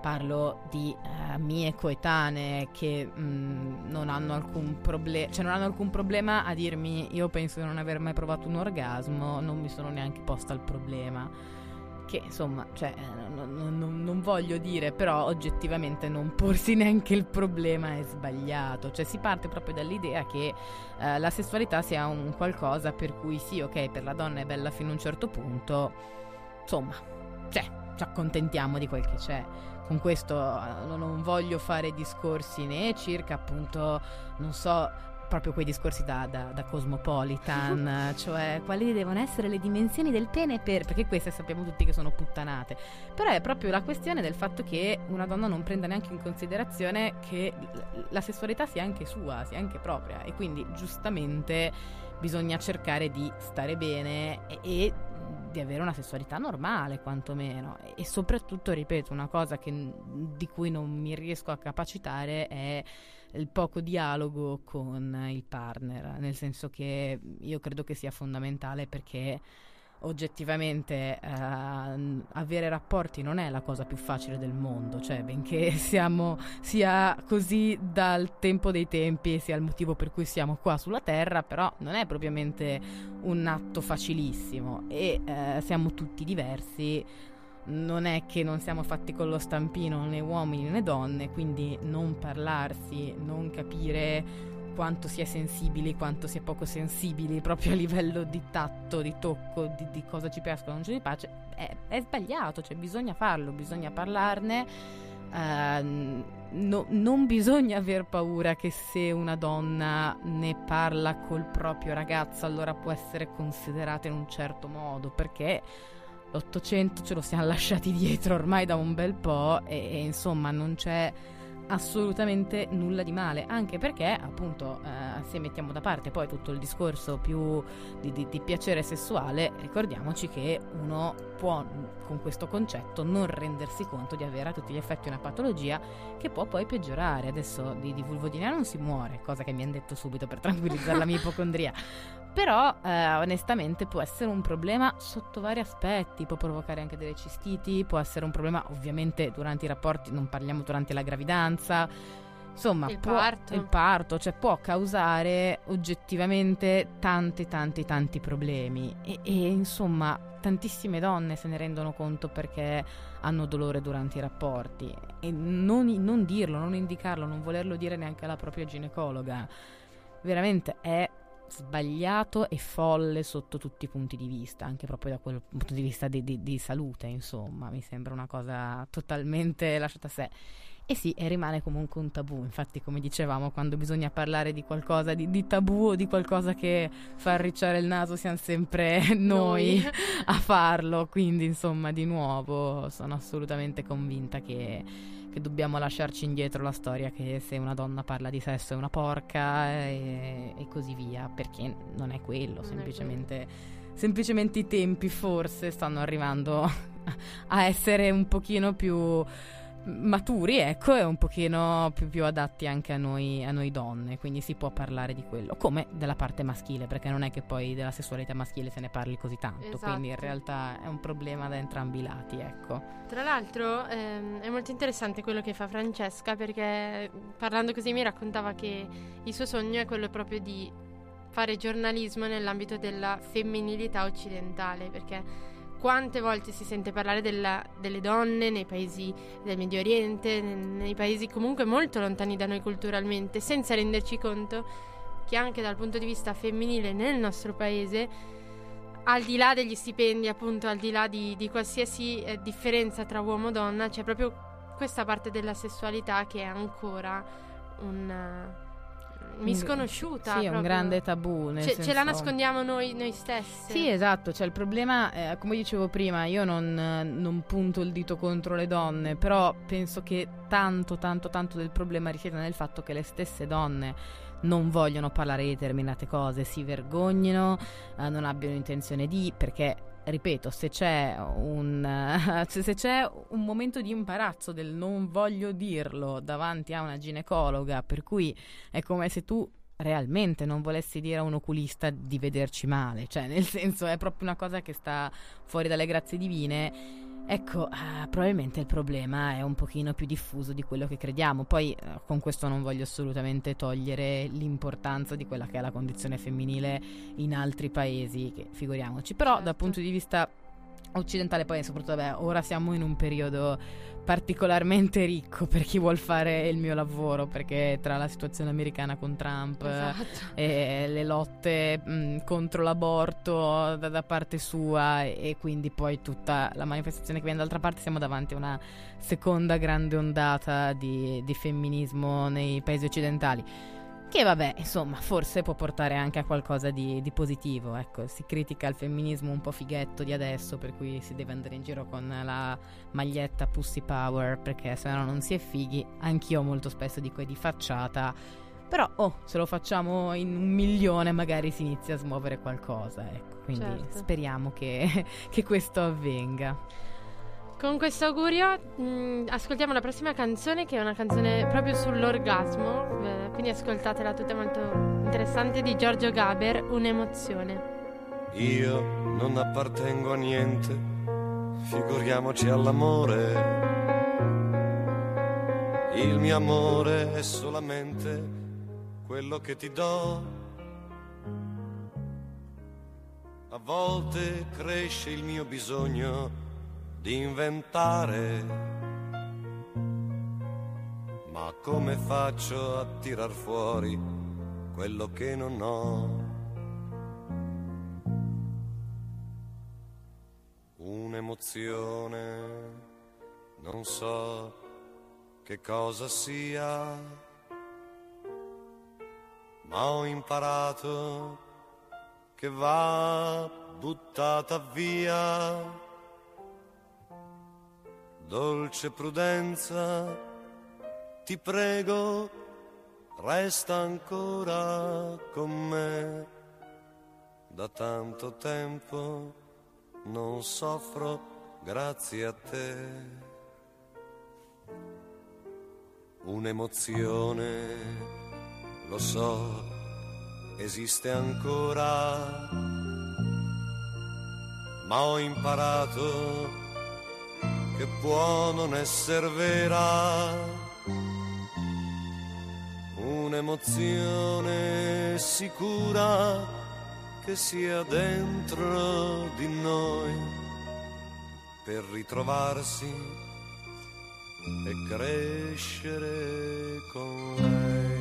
parlo di eh, mie coetanee che mh, non hanno alcun problema, cioè non hanno alcun problema a dirmi io penso di non aver mai provato un orgasmo, non mi sono neanche posta il problema. Che insomma, cioè, eh, non- non- non voglio dire, però oggettivamente non porsi neanche il problema è sbagliato. Cioè, si parte proprio dall'idea che eh, la sessualità sia un qualcosa per cui sì, ok, per la donna è bella fino a un certo punto, insomma, cioè, ci accontentiamo di quel che c'è. Con questo eh, non- voglio fare discorsi né circa appunto, non so, proprio quei discorsi da, da- da cosmopolitan, eh, cioè quali devono essere le dimensioni del pene per, perché queste sappiamo tutti che sono puttanate. Però è proprio la questione del fatto che una donna non prenda neanche in considerazione che la sessualità sia anche sua, sia anche propria e quindi giustamente bisogna cercare di stare bene e, e di avere una sessualità normale quantomeno. E, soprattutto ripeto una cosa che- di cui non mi riesco a capacitare è il poco dialogo con il partner. Nel senso che io credo che sia fondamentale perché oggettivamente eh, avere rapporti non è la cosa più facile del mondo, cioè benché siamo sia così dal tempo dei tempi e sia il motivo per cui siamo qua sulla Terra, però non è propriamente un atto facilissimo e eh, siamo tutti diversi. Non è che non siamo fatti con lo stampino né uomini né donne, quindi non parlarsi, non capire quanto si è sensibili, quanto si è poco sensibili, proprio a livello di tatto, di tocco, di, di cosa ci piace, cosa non ci piace, è, è sbagliato, cioè bisogna farlo, bisogna parlarne. Ehm, no- non bisogna aver paura che se una donna ne parla col proprio ragazzo allora può essere considerata in un certo modo perché l'Ottocento ce lo siamo lasciati dietro ormai da un bel po' e, e, insomma non c'è assolutamente nulla di male, anche perché appunto eh, se mettiamo da parte poi tutto il discorso più di, di- di piacere sessuale, ricordiamoci che uno può con questo concetto non rendersi conto di avere a tutti gli effetti una patologia che può poi peggiorare. Adesso di, di vulvodinia non si muore, cosa che mi hanno detto subito per tranquillizzare la mia ipocondria. Però eh, onestamente può essere un problema sotto vari aspetti, può provocare anche delle cistiti, può essere un problema ovviamente durante i rapporti, non parliamo durante la gravidanza. Insomma, Il può- parto. il parto, cioè può causare oggettivamente tanti tanti tanti problemi e, e, insomma tantissime donne se ne rendono conto perché hanno dolore durante i rapporti e non, non dirlo, non indicarlo, non volerlo dire neanche alla propria ginecologa veramente è sbagliato e folle sotto tutti i punti di vista, anche proprio da quel punto di vista di, di- di salute, insomma, mi sembra una cosa totalmente lasciata a sé. E sì, e rimane comunque un tabù, infatti come dicevamo, quando bisogna parlare di qualcosa di, di tabù o di qualcosa che fa arricciare il naso siamo sempre noi a farlo, quindi insomma di nuovo sono assolutamente convinta che, che dobbiamo lasciarci indietro la storia che se una donna parla di sesso è una porca e, e così via, perché non è quello, è semplicemente, semplicemente i tempi forse stanno arrivando a essere un pochino più maturi, ecco, e un pochino più, più adatti anche a noi, a noi donne, quindi si può parlare di quello, come della parte maschile, perché non è che poi della sessualità maschile se ne parli così tanto, quindi in Esatto. realtà è un problema da entrambi i lati, ecco. Tra l'altro ehm, è molto interessante quello che fa Francesca perché parlando così mi raccontava che il suo sogno è quello proprio di fare giornalismo nell'ambito della femminilità occidentale perché quante volte si sente parlare della- delle donne nei paesi del Medio Oriente, ne- nei paesi comunque molto lontani da noi culturalmente, senza renderci conto che anche dal punto di vista femminile nel nostro paese al di là degli stipendi, appunto, al di là di, di qualsiasi eh, differenza tra uomo e donna, c'è proprio questa parte della sessualità che è ancora un, misconosciuta. Sì, è un grande tabù. nel Ce, ce la nascondiamo noi, noi stessi. Sì, esatto, cioè il problema, eh, come dicevo prima, io non, non punto il dito contro le donne, però penso che tanto, tanto, tanto del problema risieda nel fatto che le stesse donne non vogliono parlare di determinate cose, si vergognino, eh, non abbiano intenzione di, perché, ripeto, se c'è un, se c'è un momento di imbarazzo del non voglio dirlo davanti a una ginecologa, per cui è come se tu realmente non volessi dire a un oculista di vederci male, cioè nel senso è proprio una cosa che sta fuori dalle grazie divine. Ecco, ah, probabilmente il problema è un pochino più diffuso di quello che crediamo. Poi eh, con questo non voglio assolutamente togliere l'importanza di quella che è la condizione femminile in altri paesi, che figuriamoci. Però dal Certo. punto di vista occidentale, poi soprattutto, vabbè, ora siamo in un periodo particolarmente ricco per chi vuol fare il mio lavoro, perché tra la situazione americana con Trump Esatto. e le lotte mh, contro l'aborto da, da parte sua e, e quindi poi tutta la manifestazione che viene dall'altra parte siamo davanti a una seconda grande ondata di, di femminismo nei paesi occidentali che vabbè insomma forse può portare anche a qualcosa di, di positivo ecco si critica il femminismo un po' fighetto di adesso per cui si deve andare in giro con la maglietta pussy power perché se no non si è fighi anch'io molto spesso dico è di facciata però, oh, se lo facciamo in un milione, magari si inizia a smuovere qualcosa. Ecco, quindi Certo. speriamo che, che questo avvenga. Con questo augurio mh, ascoltiamo la prossima canzone che è una canzone proprio sull'orgasmo, eh, quindi ascoltatela tutta molto interessante di Giorgio Gaber, Un'emozione. Io non appartengo a niente, figuriamoci all'amore. Il mio amore è solamente quello che ti do. A volte cresce il mio bisogno di inventare. Ma come faccio a tirar fuori quello che non ho? Un'emozione, non so che cosa sia, ma ho imparato che va buttata via. Dolce prudenza, ti prego, resta ancora con me. Da tanto tempo non soffro grazie a te. Un'emozione, lo so, esiste ancora, ma ho imparato che può non essere vera. Un'emozione sicura che sia dentro di noi per ritrovarsi e crescere con lei.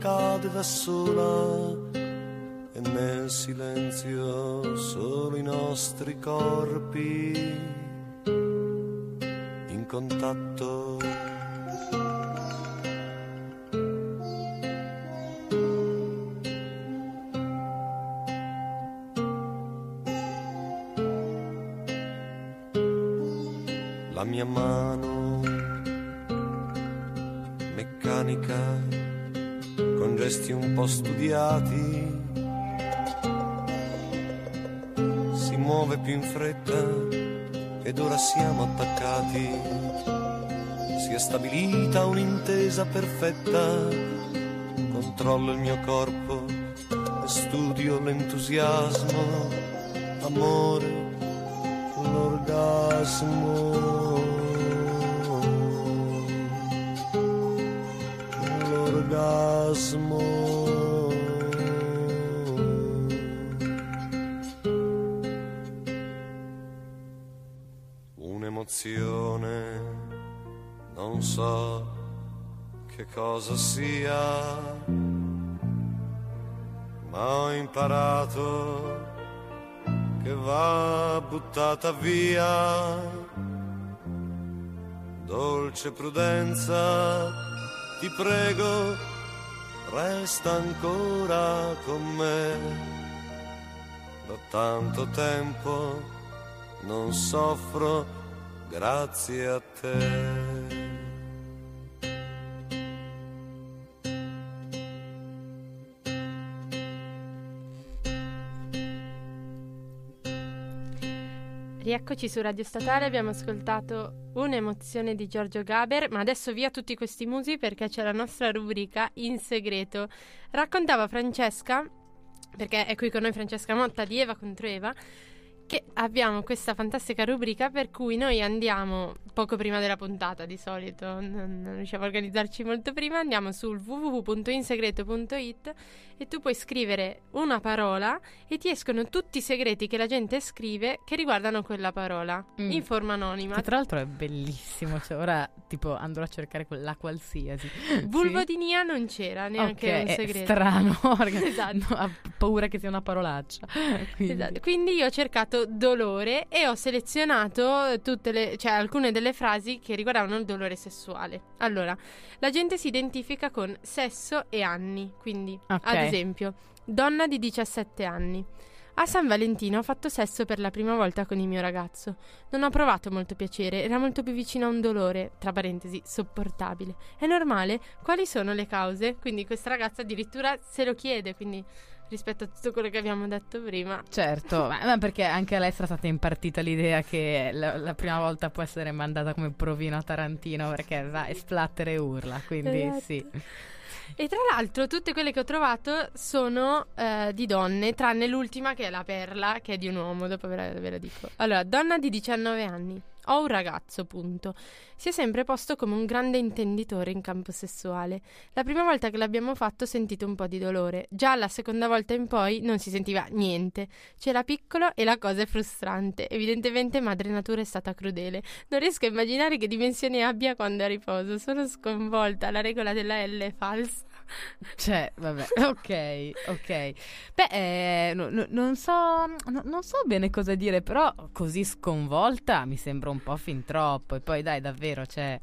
Cade da sola e nel silenzio solo i nostri corpi perfetta. Controllo il mio corpo e studio l'entusiasmo. Amore l'orgasmo l'orgasmo un'emozione non so cosa sia ma ho imparato che va buttata via. Dolce prudenza, ti prego, resta ancora con me. Da tanto tempo non soffro grazie a te. Rieccoci su Radio Statale, abbiamo ascoltato un'emozione di Giorgio Gaber, ma adesso via tutti questi musi perché c'è la nostra rubrica in segreto. Raccontava Francesca, perché è qui con noi Francesca Motta di Eva contro Eva, che abbiamo questa fantastica rubrica per cui noi andiamo poco prima della puntata di solito, non, non riusciamo a organizzarci molto prima, andiamo sul www.insegreto.it e tu puoi scrivere una parola e ti escono tutti i segreti che la gente scrive che riguardano quella parola Mm. in forma anonima. Che tra l'altro è bellissimo, cioè ora tipo andrò a cercare quella qualsiasi. Vulvodinia non c'era Sì? neanche Ok, un è segreto. strano, perché Esatto. no, ho paura che sia una parolaccia. Quindi- Esatto. Quindi io ho cercato dolore e ho selezionato tutte le, cioè alcune delle frasi che riguardavano il dolore sessuale. Allora, la gente si identifica con sesso e anni, quindi Ok. ad esempio, donna di 17 anni. A San Valentino ho fatto sesso per la prima volta con il mio ragazzo. Non ho provato molto piacere, era molto più vicino a un dolore, tra parentesi, sopportabile. È normale? Quali sono le cause? Quindi questa ragazza addirittura se lo chiede, quindi rispetto a tutto quello che abbiamo detto prima. Certo, ma, perché anche a lei era stata impartita l'idea che la, la prima volta può essere mandata come provino a Tarantino perché va e splatter e urla, quindi Esatto. sì. E tra l'altro tutte quelle che ho trovato sono eh, di donne, tranne l'ultima che è la perla, che è di un uomo, dopo ve la, ve la dico. Allora, donna di 19 anni. Ho un ragazzo, punto. Si è sempre posto come un grande intenditore in campo sessuale. La prima volta che l'abbiamo fatto ho sentito un po' di dolore. Già la seconda volta in poi non si sentiva niente. C'era piccolo e la cosa è frustrante. Evidentemente madre natura è stata crudele. Non riesco a immaginare che dimensioni abbia quando è a riposo. Sono sconvolta. La regola della L è falsa. Cioè, vabbè, ok, ok. Beh, eh, no- no- non, so, no- non so bene cosa dire, però così sconvolta mi sembra un po' fin troppo. E poi dai, davvero, cioè,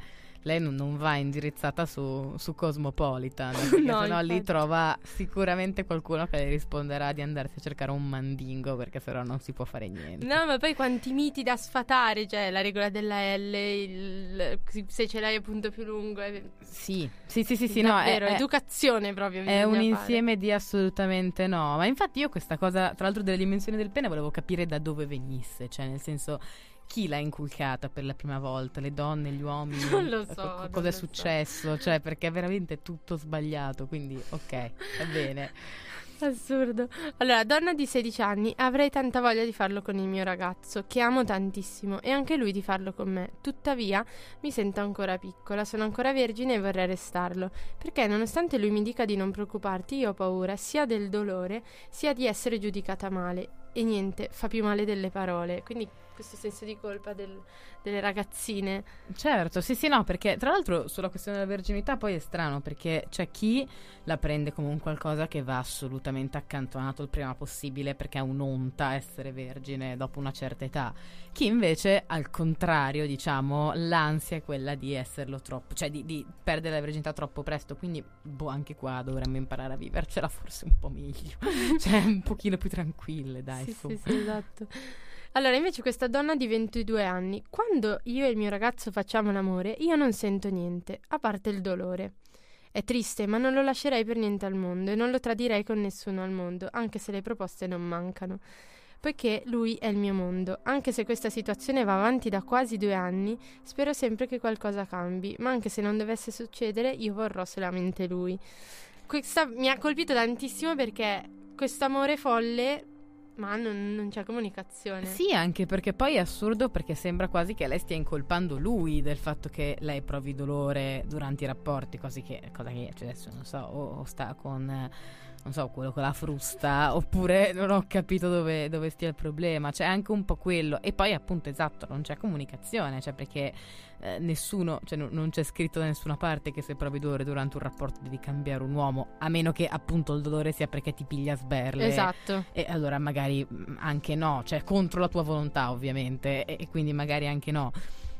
lei non, non va indirizzata su, su Cosmopolitan, perché No, sennò lì infatti. trova sicuramente qualcuno che le risponderà di andarsi a cercare un mandingo, perché sennò non si può fare niente. No, ma poi quanti miti da sfatare, cioè la regola della L, il- se ce l'hai a punto più lungo. È, Sì, sì, sì, sì, sì, no, è, davvero, è- educazione proprio. È un fare. insieme di assolutamente no. Ma infatti io questa cosa, tra l'altro delle dimensioni del pene, volevo capire da dove venisse. Cioè, nel senso, chi l'ha inculcata per la prima volta? Le donne, gli uomini? Non lo so, Co- Cosa è so. successo? Cioè, perché è veramente tutto sbagliato. Quindi, ok, va bene. Assurdo. Allora, donna di 16 anni, avrei tanta voglia di farlo con il mio ragazzo, che amo tantissimo, e anche lui di farlo con me. Tuttavia, mi sento ancora piccola, sono ancora vergine e vorrei restarlo. Perché, nonostante lui mi dica di non preoccuparti, io ho paura sia del dolore, sia di essere giudicata male. E niente, fa più male delle parole. Quindi, questo senso di colpa del- delle ragazzine. Certo, sì, sì, no, perché tra l'altro sulla questione della verginità poi è strano perché c'è chi la prende come un qualcosa che va assolutamente accantonato il prima possibile perché è un'onta essere vergine dopo una certa età. Chi invece, al contrario, diciamo, l'ansia è quella di esserlo troppo, cioè di, di perdere la verginità troppo presto. Quindi, boh, anche qua dovremmo imparare a vivercela forse un po' meglio, cioè un pochino più tranquille, dai. sì, su. sì, sì, esatto. Allora, invece questa donna di 22 anni, quando io e il mio ragazzo facciamo l'amore, io non sento niente, a parte il dolore. È triste, ma non lo lascerei per niente al mondo e non lo tradirei con nessuno al mondo, anche se le proposte non mancano. Poiché lui è il mio mondo, anche se questa situazione va avanti da quasi due anni, spero sempre che qualcosa cambi, ma anche se non dovesse succedere, io vorrò solamente lui. Questa mi ha colpito tantissimo perché questo amore folle, ma non, non c'è comunicazione. Sì, anche perché poi è assurdo perché sembra quasi che lei stia incolpando lui del fatto che lei provi dolore durante i rapporti, così che, cosa che cioè adesso non so, o, o sta con, non so, quello con la frusta, oppure non ho capito dove, dove stia il problema, c'è anche un po' quello. E poi appunto, esatto, non c'è comunicazione, cioè perché eh, nessuno, cioè non, non c'è scritto da nessuna parte che se provi dolore durante un rapporto devi cambiare un uomo, a meno che appunto il dolore sia perché ti piglia a sberle. Esatto. E allora magari mh, anche no, cioè contro la tua volontà ovviamente, e, e quindi magari anche no.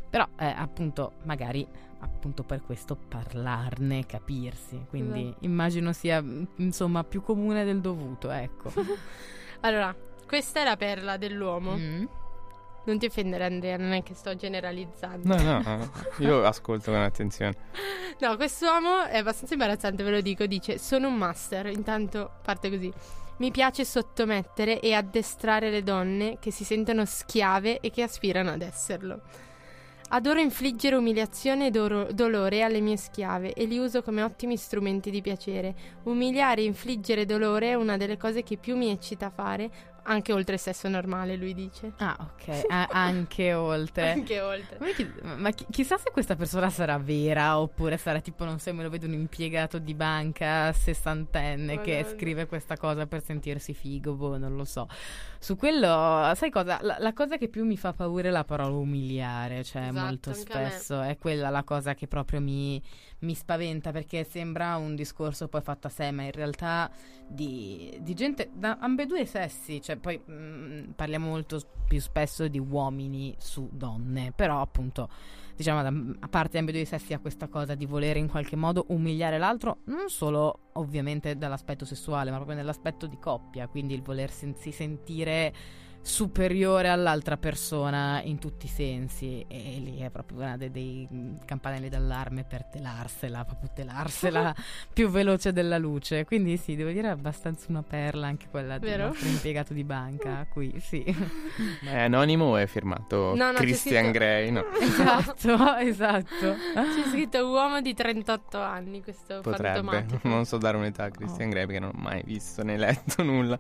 Però eh, appunto magari appunto per questo parlarne, capirsi, quindi Esatto. immagino sia mh, insomma più comune del dovuto, ecco. Allora, questa è la perla dell'uomo. Mm. Non ti offendere Andrea, non è che sto generalizzando. No, no, no, io ascolto con attenzione. No, quest'uomo è abbastanza imbarazzante, ve lo dico. Dice: Sono un master. Intanto parte così. Mi piace sottomettere e addestrare le donne che si sentono schiave e che aspirano ad esserlo. Adoro infliggere umiliazione e doro- dolore alle mie schiave e li uso come ottimi strumenti di piacere. Umiliare e infliggere dolore è una delle cose che più mi eccita fare, anche oltre il sesso normale, lui dice. Ah, ok, a- anche oltre. Anche oltre. Ma, chi- ma chi- chissà se questa persona sarà vera oppure sarà tipo, non so, me lo vedo un impiegato di banca sessantenne che Madonna. scrive questa cosa per sentirsi figo, boh, non lo so. Su quello, sai cosa? La, la cosa che più mi fa paura è la parola umiliare, cioè Esatto, molto spesso è quella la cosa che proprio mi, mi spaventa perché sembra un discorso poi fatto a sé, ma in realtà di, di gente da ambedue i sessi, cioè poi mm, parliamo molto più spesso di uomini su donne, però appunto diciamo da- a parte ambedue i sessi ha questa cosa di volere in qualche modo umiliare l'altro, non solo ovviamente dall'aspetto sessuale, ma proprio nell'aspetto di coppia, quindi il volersi sentire superiore all'altra persona in tutti i sensi e lì è proprio una dei, dei campanelli d'allarme per telarsela, proprio telarsela più veloce della luce. Quindi sì, devo dire è abbastanza una perla anche quella del Vero? nostro impiegato di banca qui, sì. Ma è anonimo o è firmato No, no, Christian scritto- Grey? No, esatto, esatto. C'è scritto uomo di 38 anni, questo potrebbe. fantomatico. Non so dare un'età a Christian Grey perché non ho mai visto né letto nulla.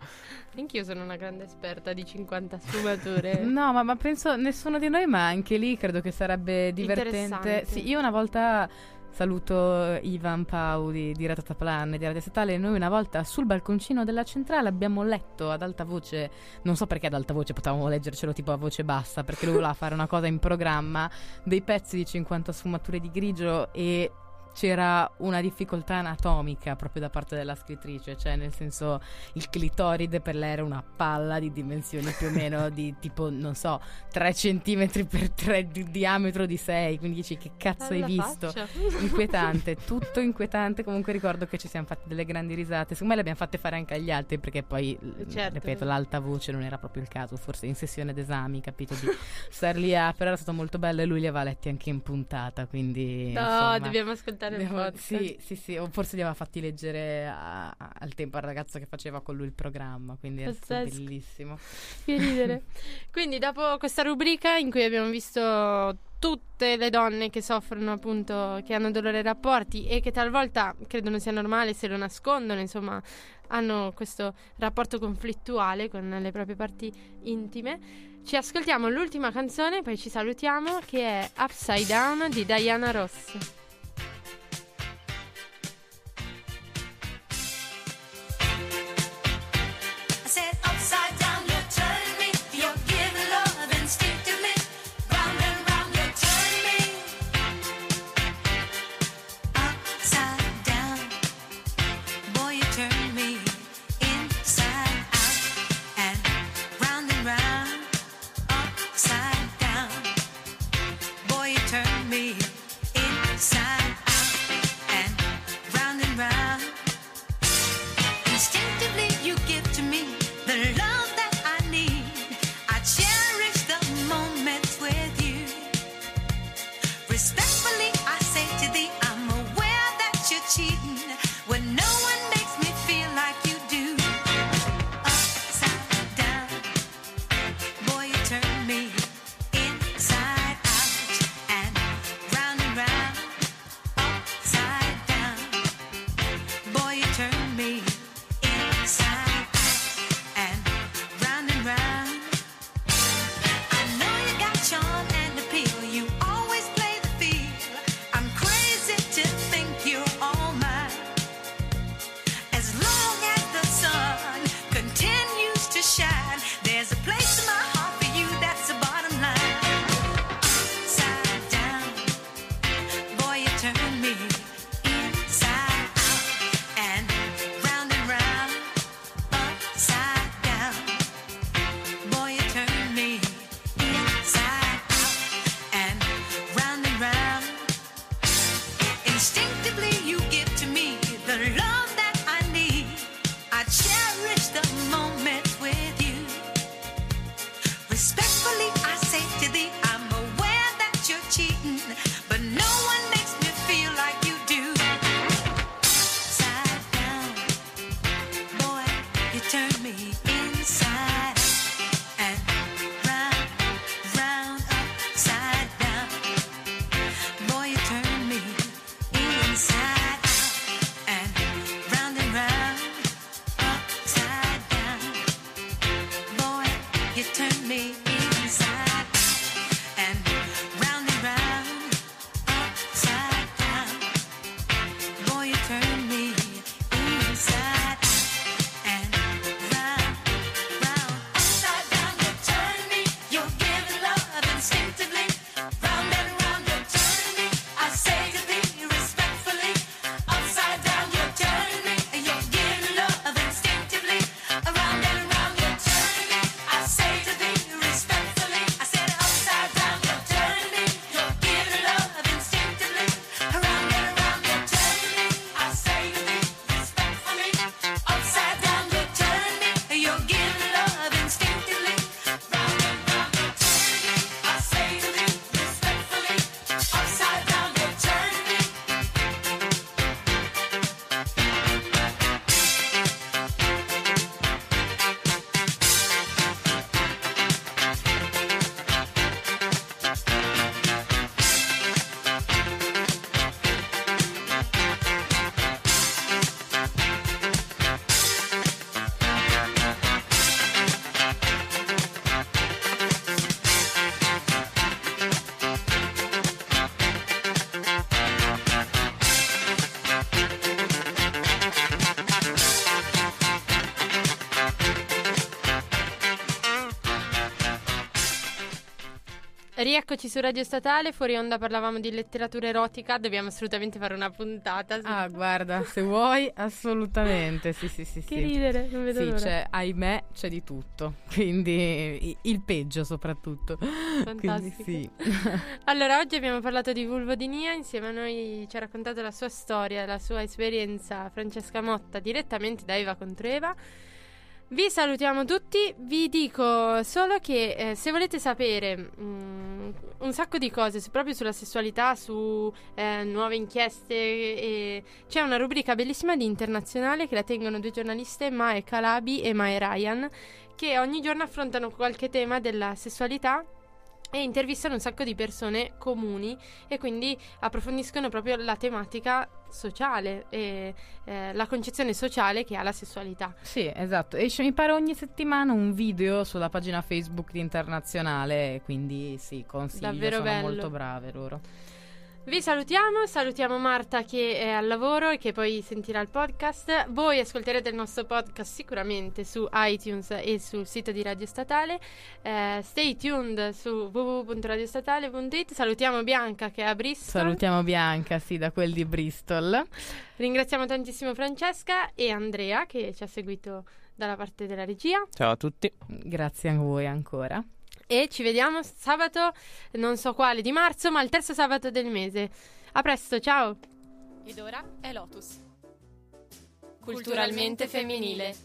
Anch'io sono una grande esperta di 50 sfumature. No, ma, ma penso nessuno di noi, ma anche lì credo che sarebbe divertente. Sì, io una volta saluto Ivan Pau di, di Ratataplan e di Radio Statale. Noi una volta sul balconcino della centrale abbiamo letto ad alta voce, non so perché ad alta voce, potevamo leggercelo tipo a voce bassa, perché lui voleva fare una cosa in programma, dei pezzi di 50 sfumature di grigio e c'era una difficoltà anatomica proprio da parte della scrittrice, cioè nel senso il clitoride per lei era una palla di dimensioni più o meno di tipo, non so, 3 centimetri per 3 di diametro di 6, quindi dici che cazzo hai Alla visto? faccia. Inquietante, tutto inquietante, comunque ricordo che ci siamo fatti delle grandi risate, secondo me le abbiamo fatte fare anche agli altri perché poi, l- Certo. ripeto, l'alta voce non era proprio il caso, forse in sessione d'esami, capito, di star lì a, però era stato molto bello e lui li aveva letti anche in puntata, quindi... No, insomma, dobbiamo ascoltare il Devo- podcast. Sì, sì, sì, o forse li aveva fatti leggere a- a- al tempo al ragazzo che faceva con lui il programma, quindi è stato Pazzesco. bellissimo. Che ridere. Quindi, dopo questa rubrica in cui abbiamo visto tutte le donne che soffrono, appunto, che hanno dolore ai rapporti e che talvolta credono sia normale se lo nascondono, insomma, hanno questo rapporto conflittuale con le proprie parti intime. Ci ascoltiamo l'ultima canzone, poi ci salutiamo, che è Upside Down di Diana Ross. You turn me inside. Rieccoci su Radio Statale, fuori onda parlavamo di letteratura erotica, dobbiamo assolutamente fare una puntata. Ah, guarda, se vuoi, assolutamente. Sì, sì, sì. che sì. ridere, non vedo Sì, l'ora. c'è, ahimè, c'è di tutto. Quindi i- il peggio soprattutto. Quindi Fantastico. sì. Allora, oggi abbiamo parlato di vulvodinia, insieme a noi ci ha raccontato la sua storia, la sua esperienza Francesca Motta direttamente da Eva contro Eva. Vi salutiamo tutti, vi dico solo che eh, se volete sapere mm, un sacco di cose su- proprio sulla sessualità, su eh, nuove inchieste, e- c'è una rubrica bellissima di internazionale che la tengono due giornaliste, Mae Calabi e Mae Ryan, che ogni giorno affrontano qualche tema della sessualità e intervistano un sacco di persone comuni e quindi approfondiscono proprio la tematica sociale e eh, la concezione sociale che ha la sessualità. Sì, esatto. Esce mi pare ogni settimana un video sulla pagina Facebook di Internazionale, quindi sì, consiglio, Davvero sono bello. molto brave loro. Vi salutiamo, salutiamo Marta che è al lavoro e che poi sentirà il podcast. Voi ascolterete il nostro podcast sicuramente su iTunes e sul sito di Radio Statale. Eh, stay tuned su www.radiostatale.it. Salutiamo Bianca che è a Bristol. Salutiamo Bianca, sì, da quel di Bristol. Ringraziamo tantissimo Francesca e Andrea che ci ha seguito dalla parte della regia. Ciao a tutti. Grazie a voi ancora e ci vediamo sabato, non so quale di marzo, ma il terzo sabato del mese. A presto, ciao! Ed ora è Lotus. Culturalmente femminile.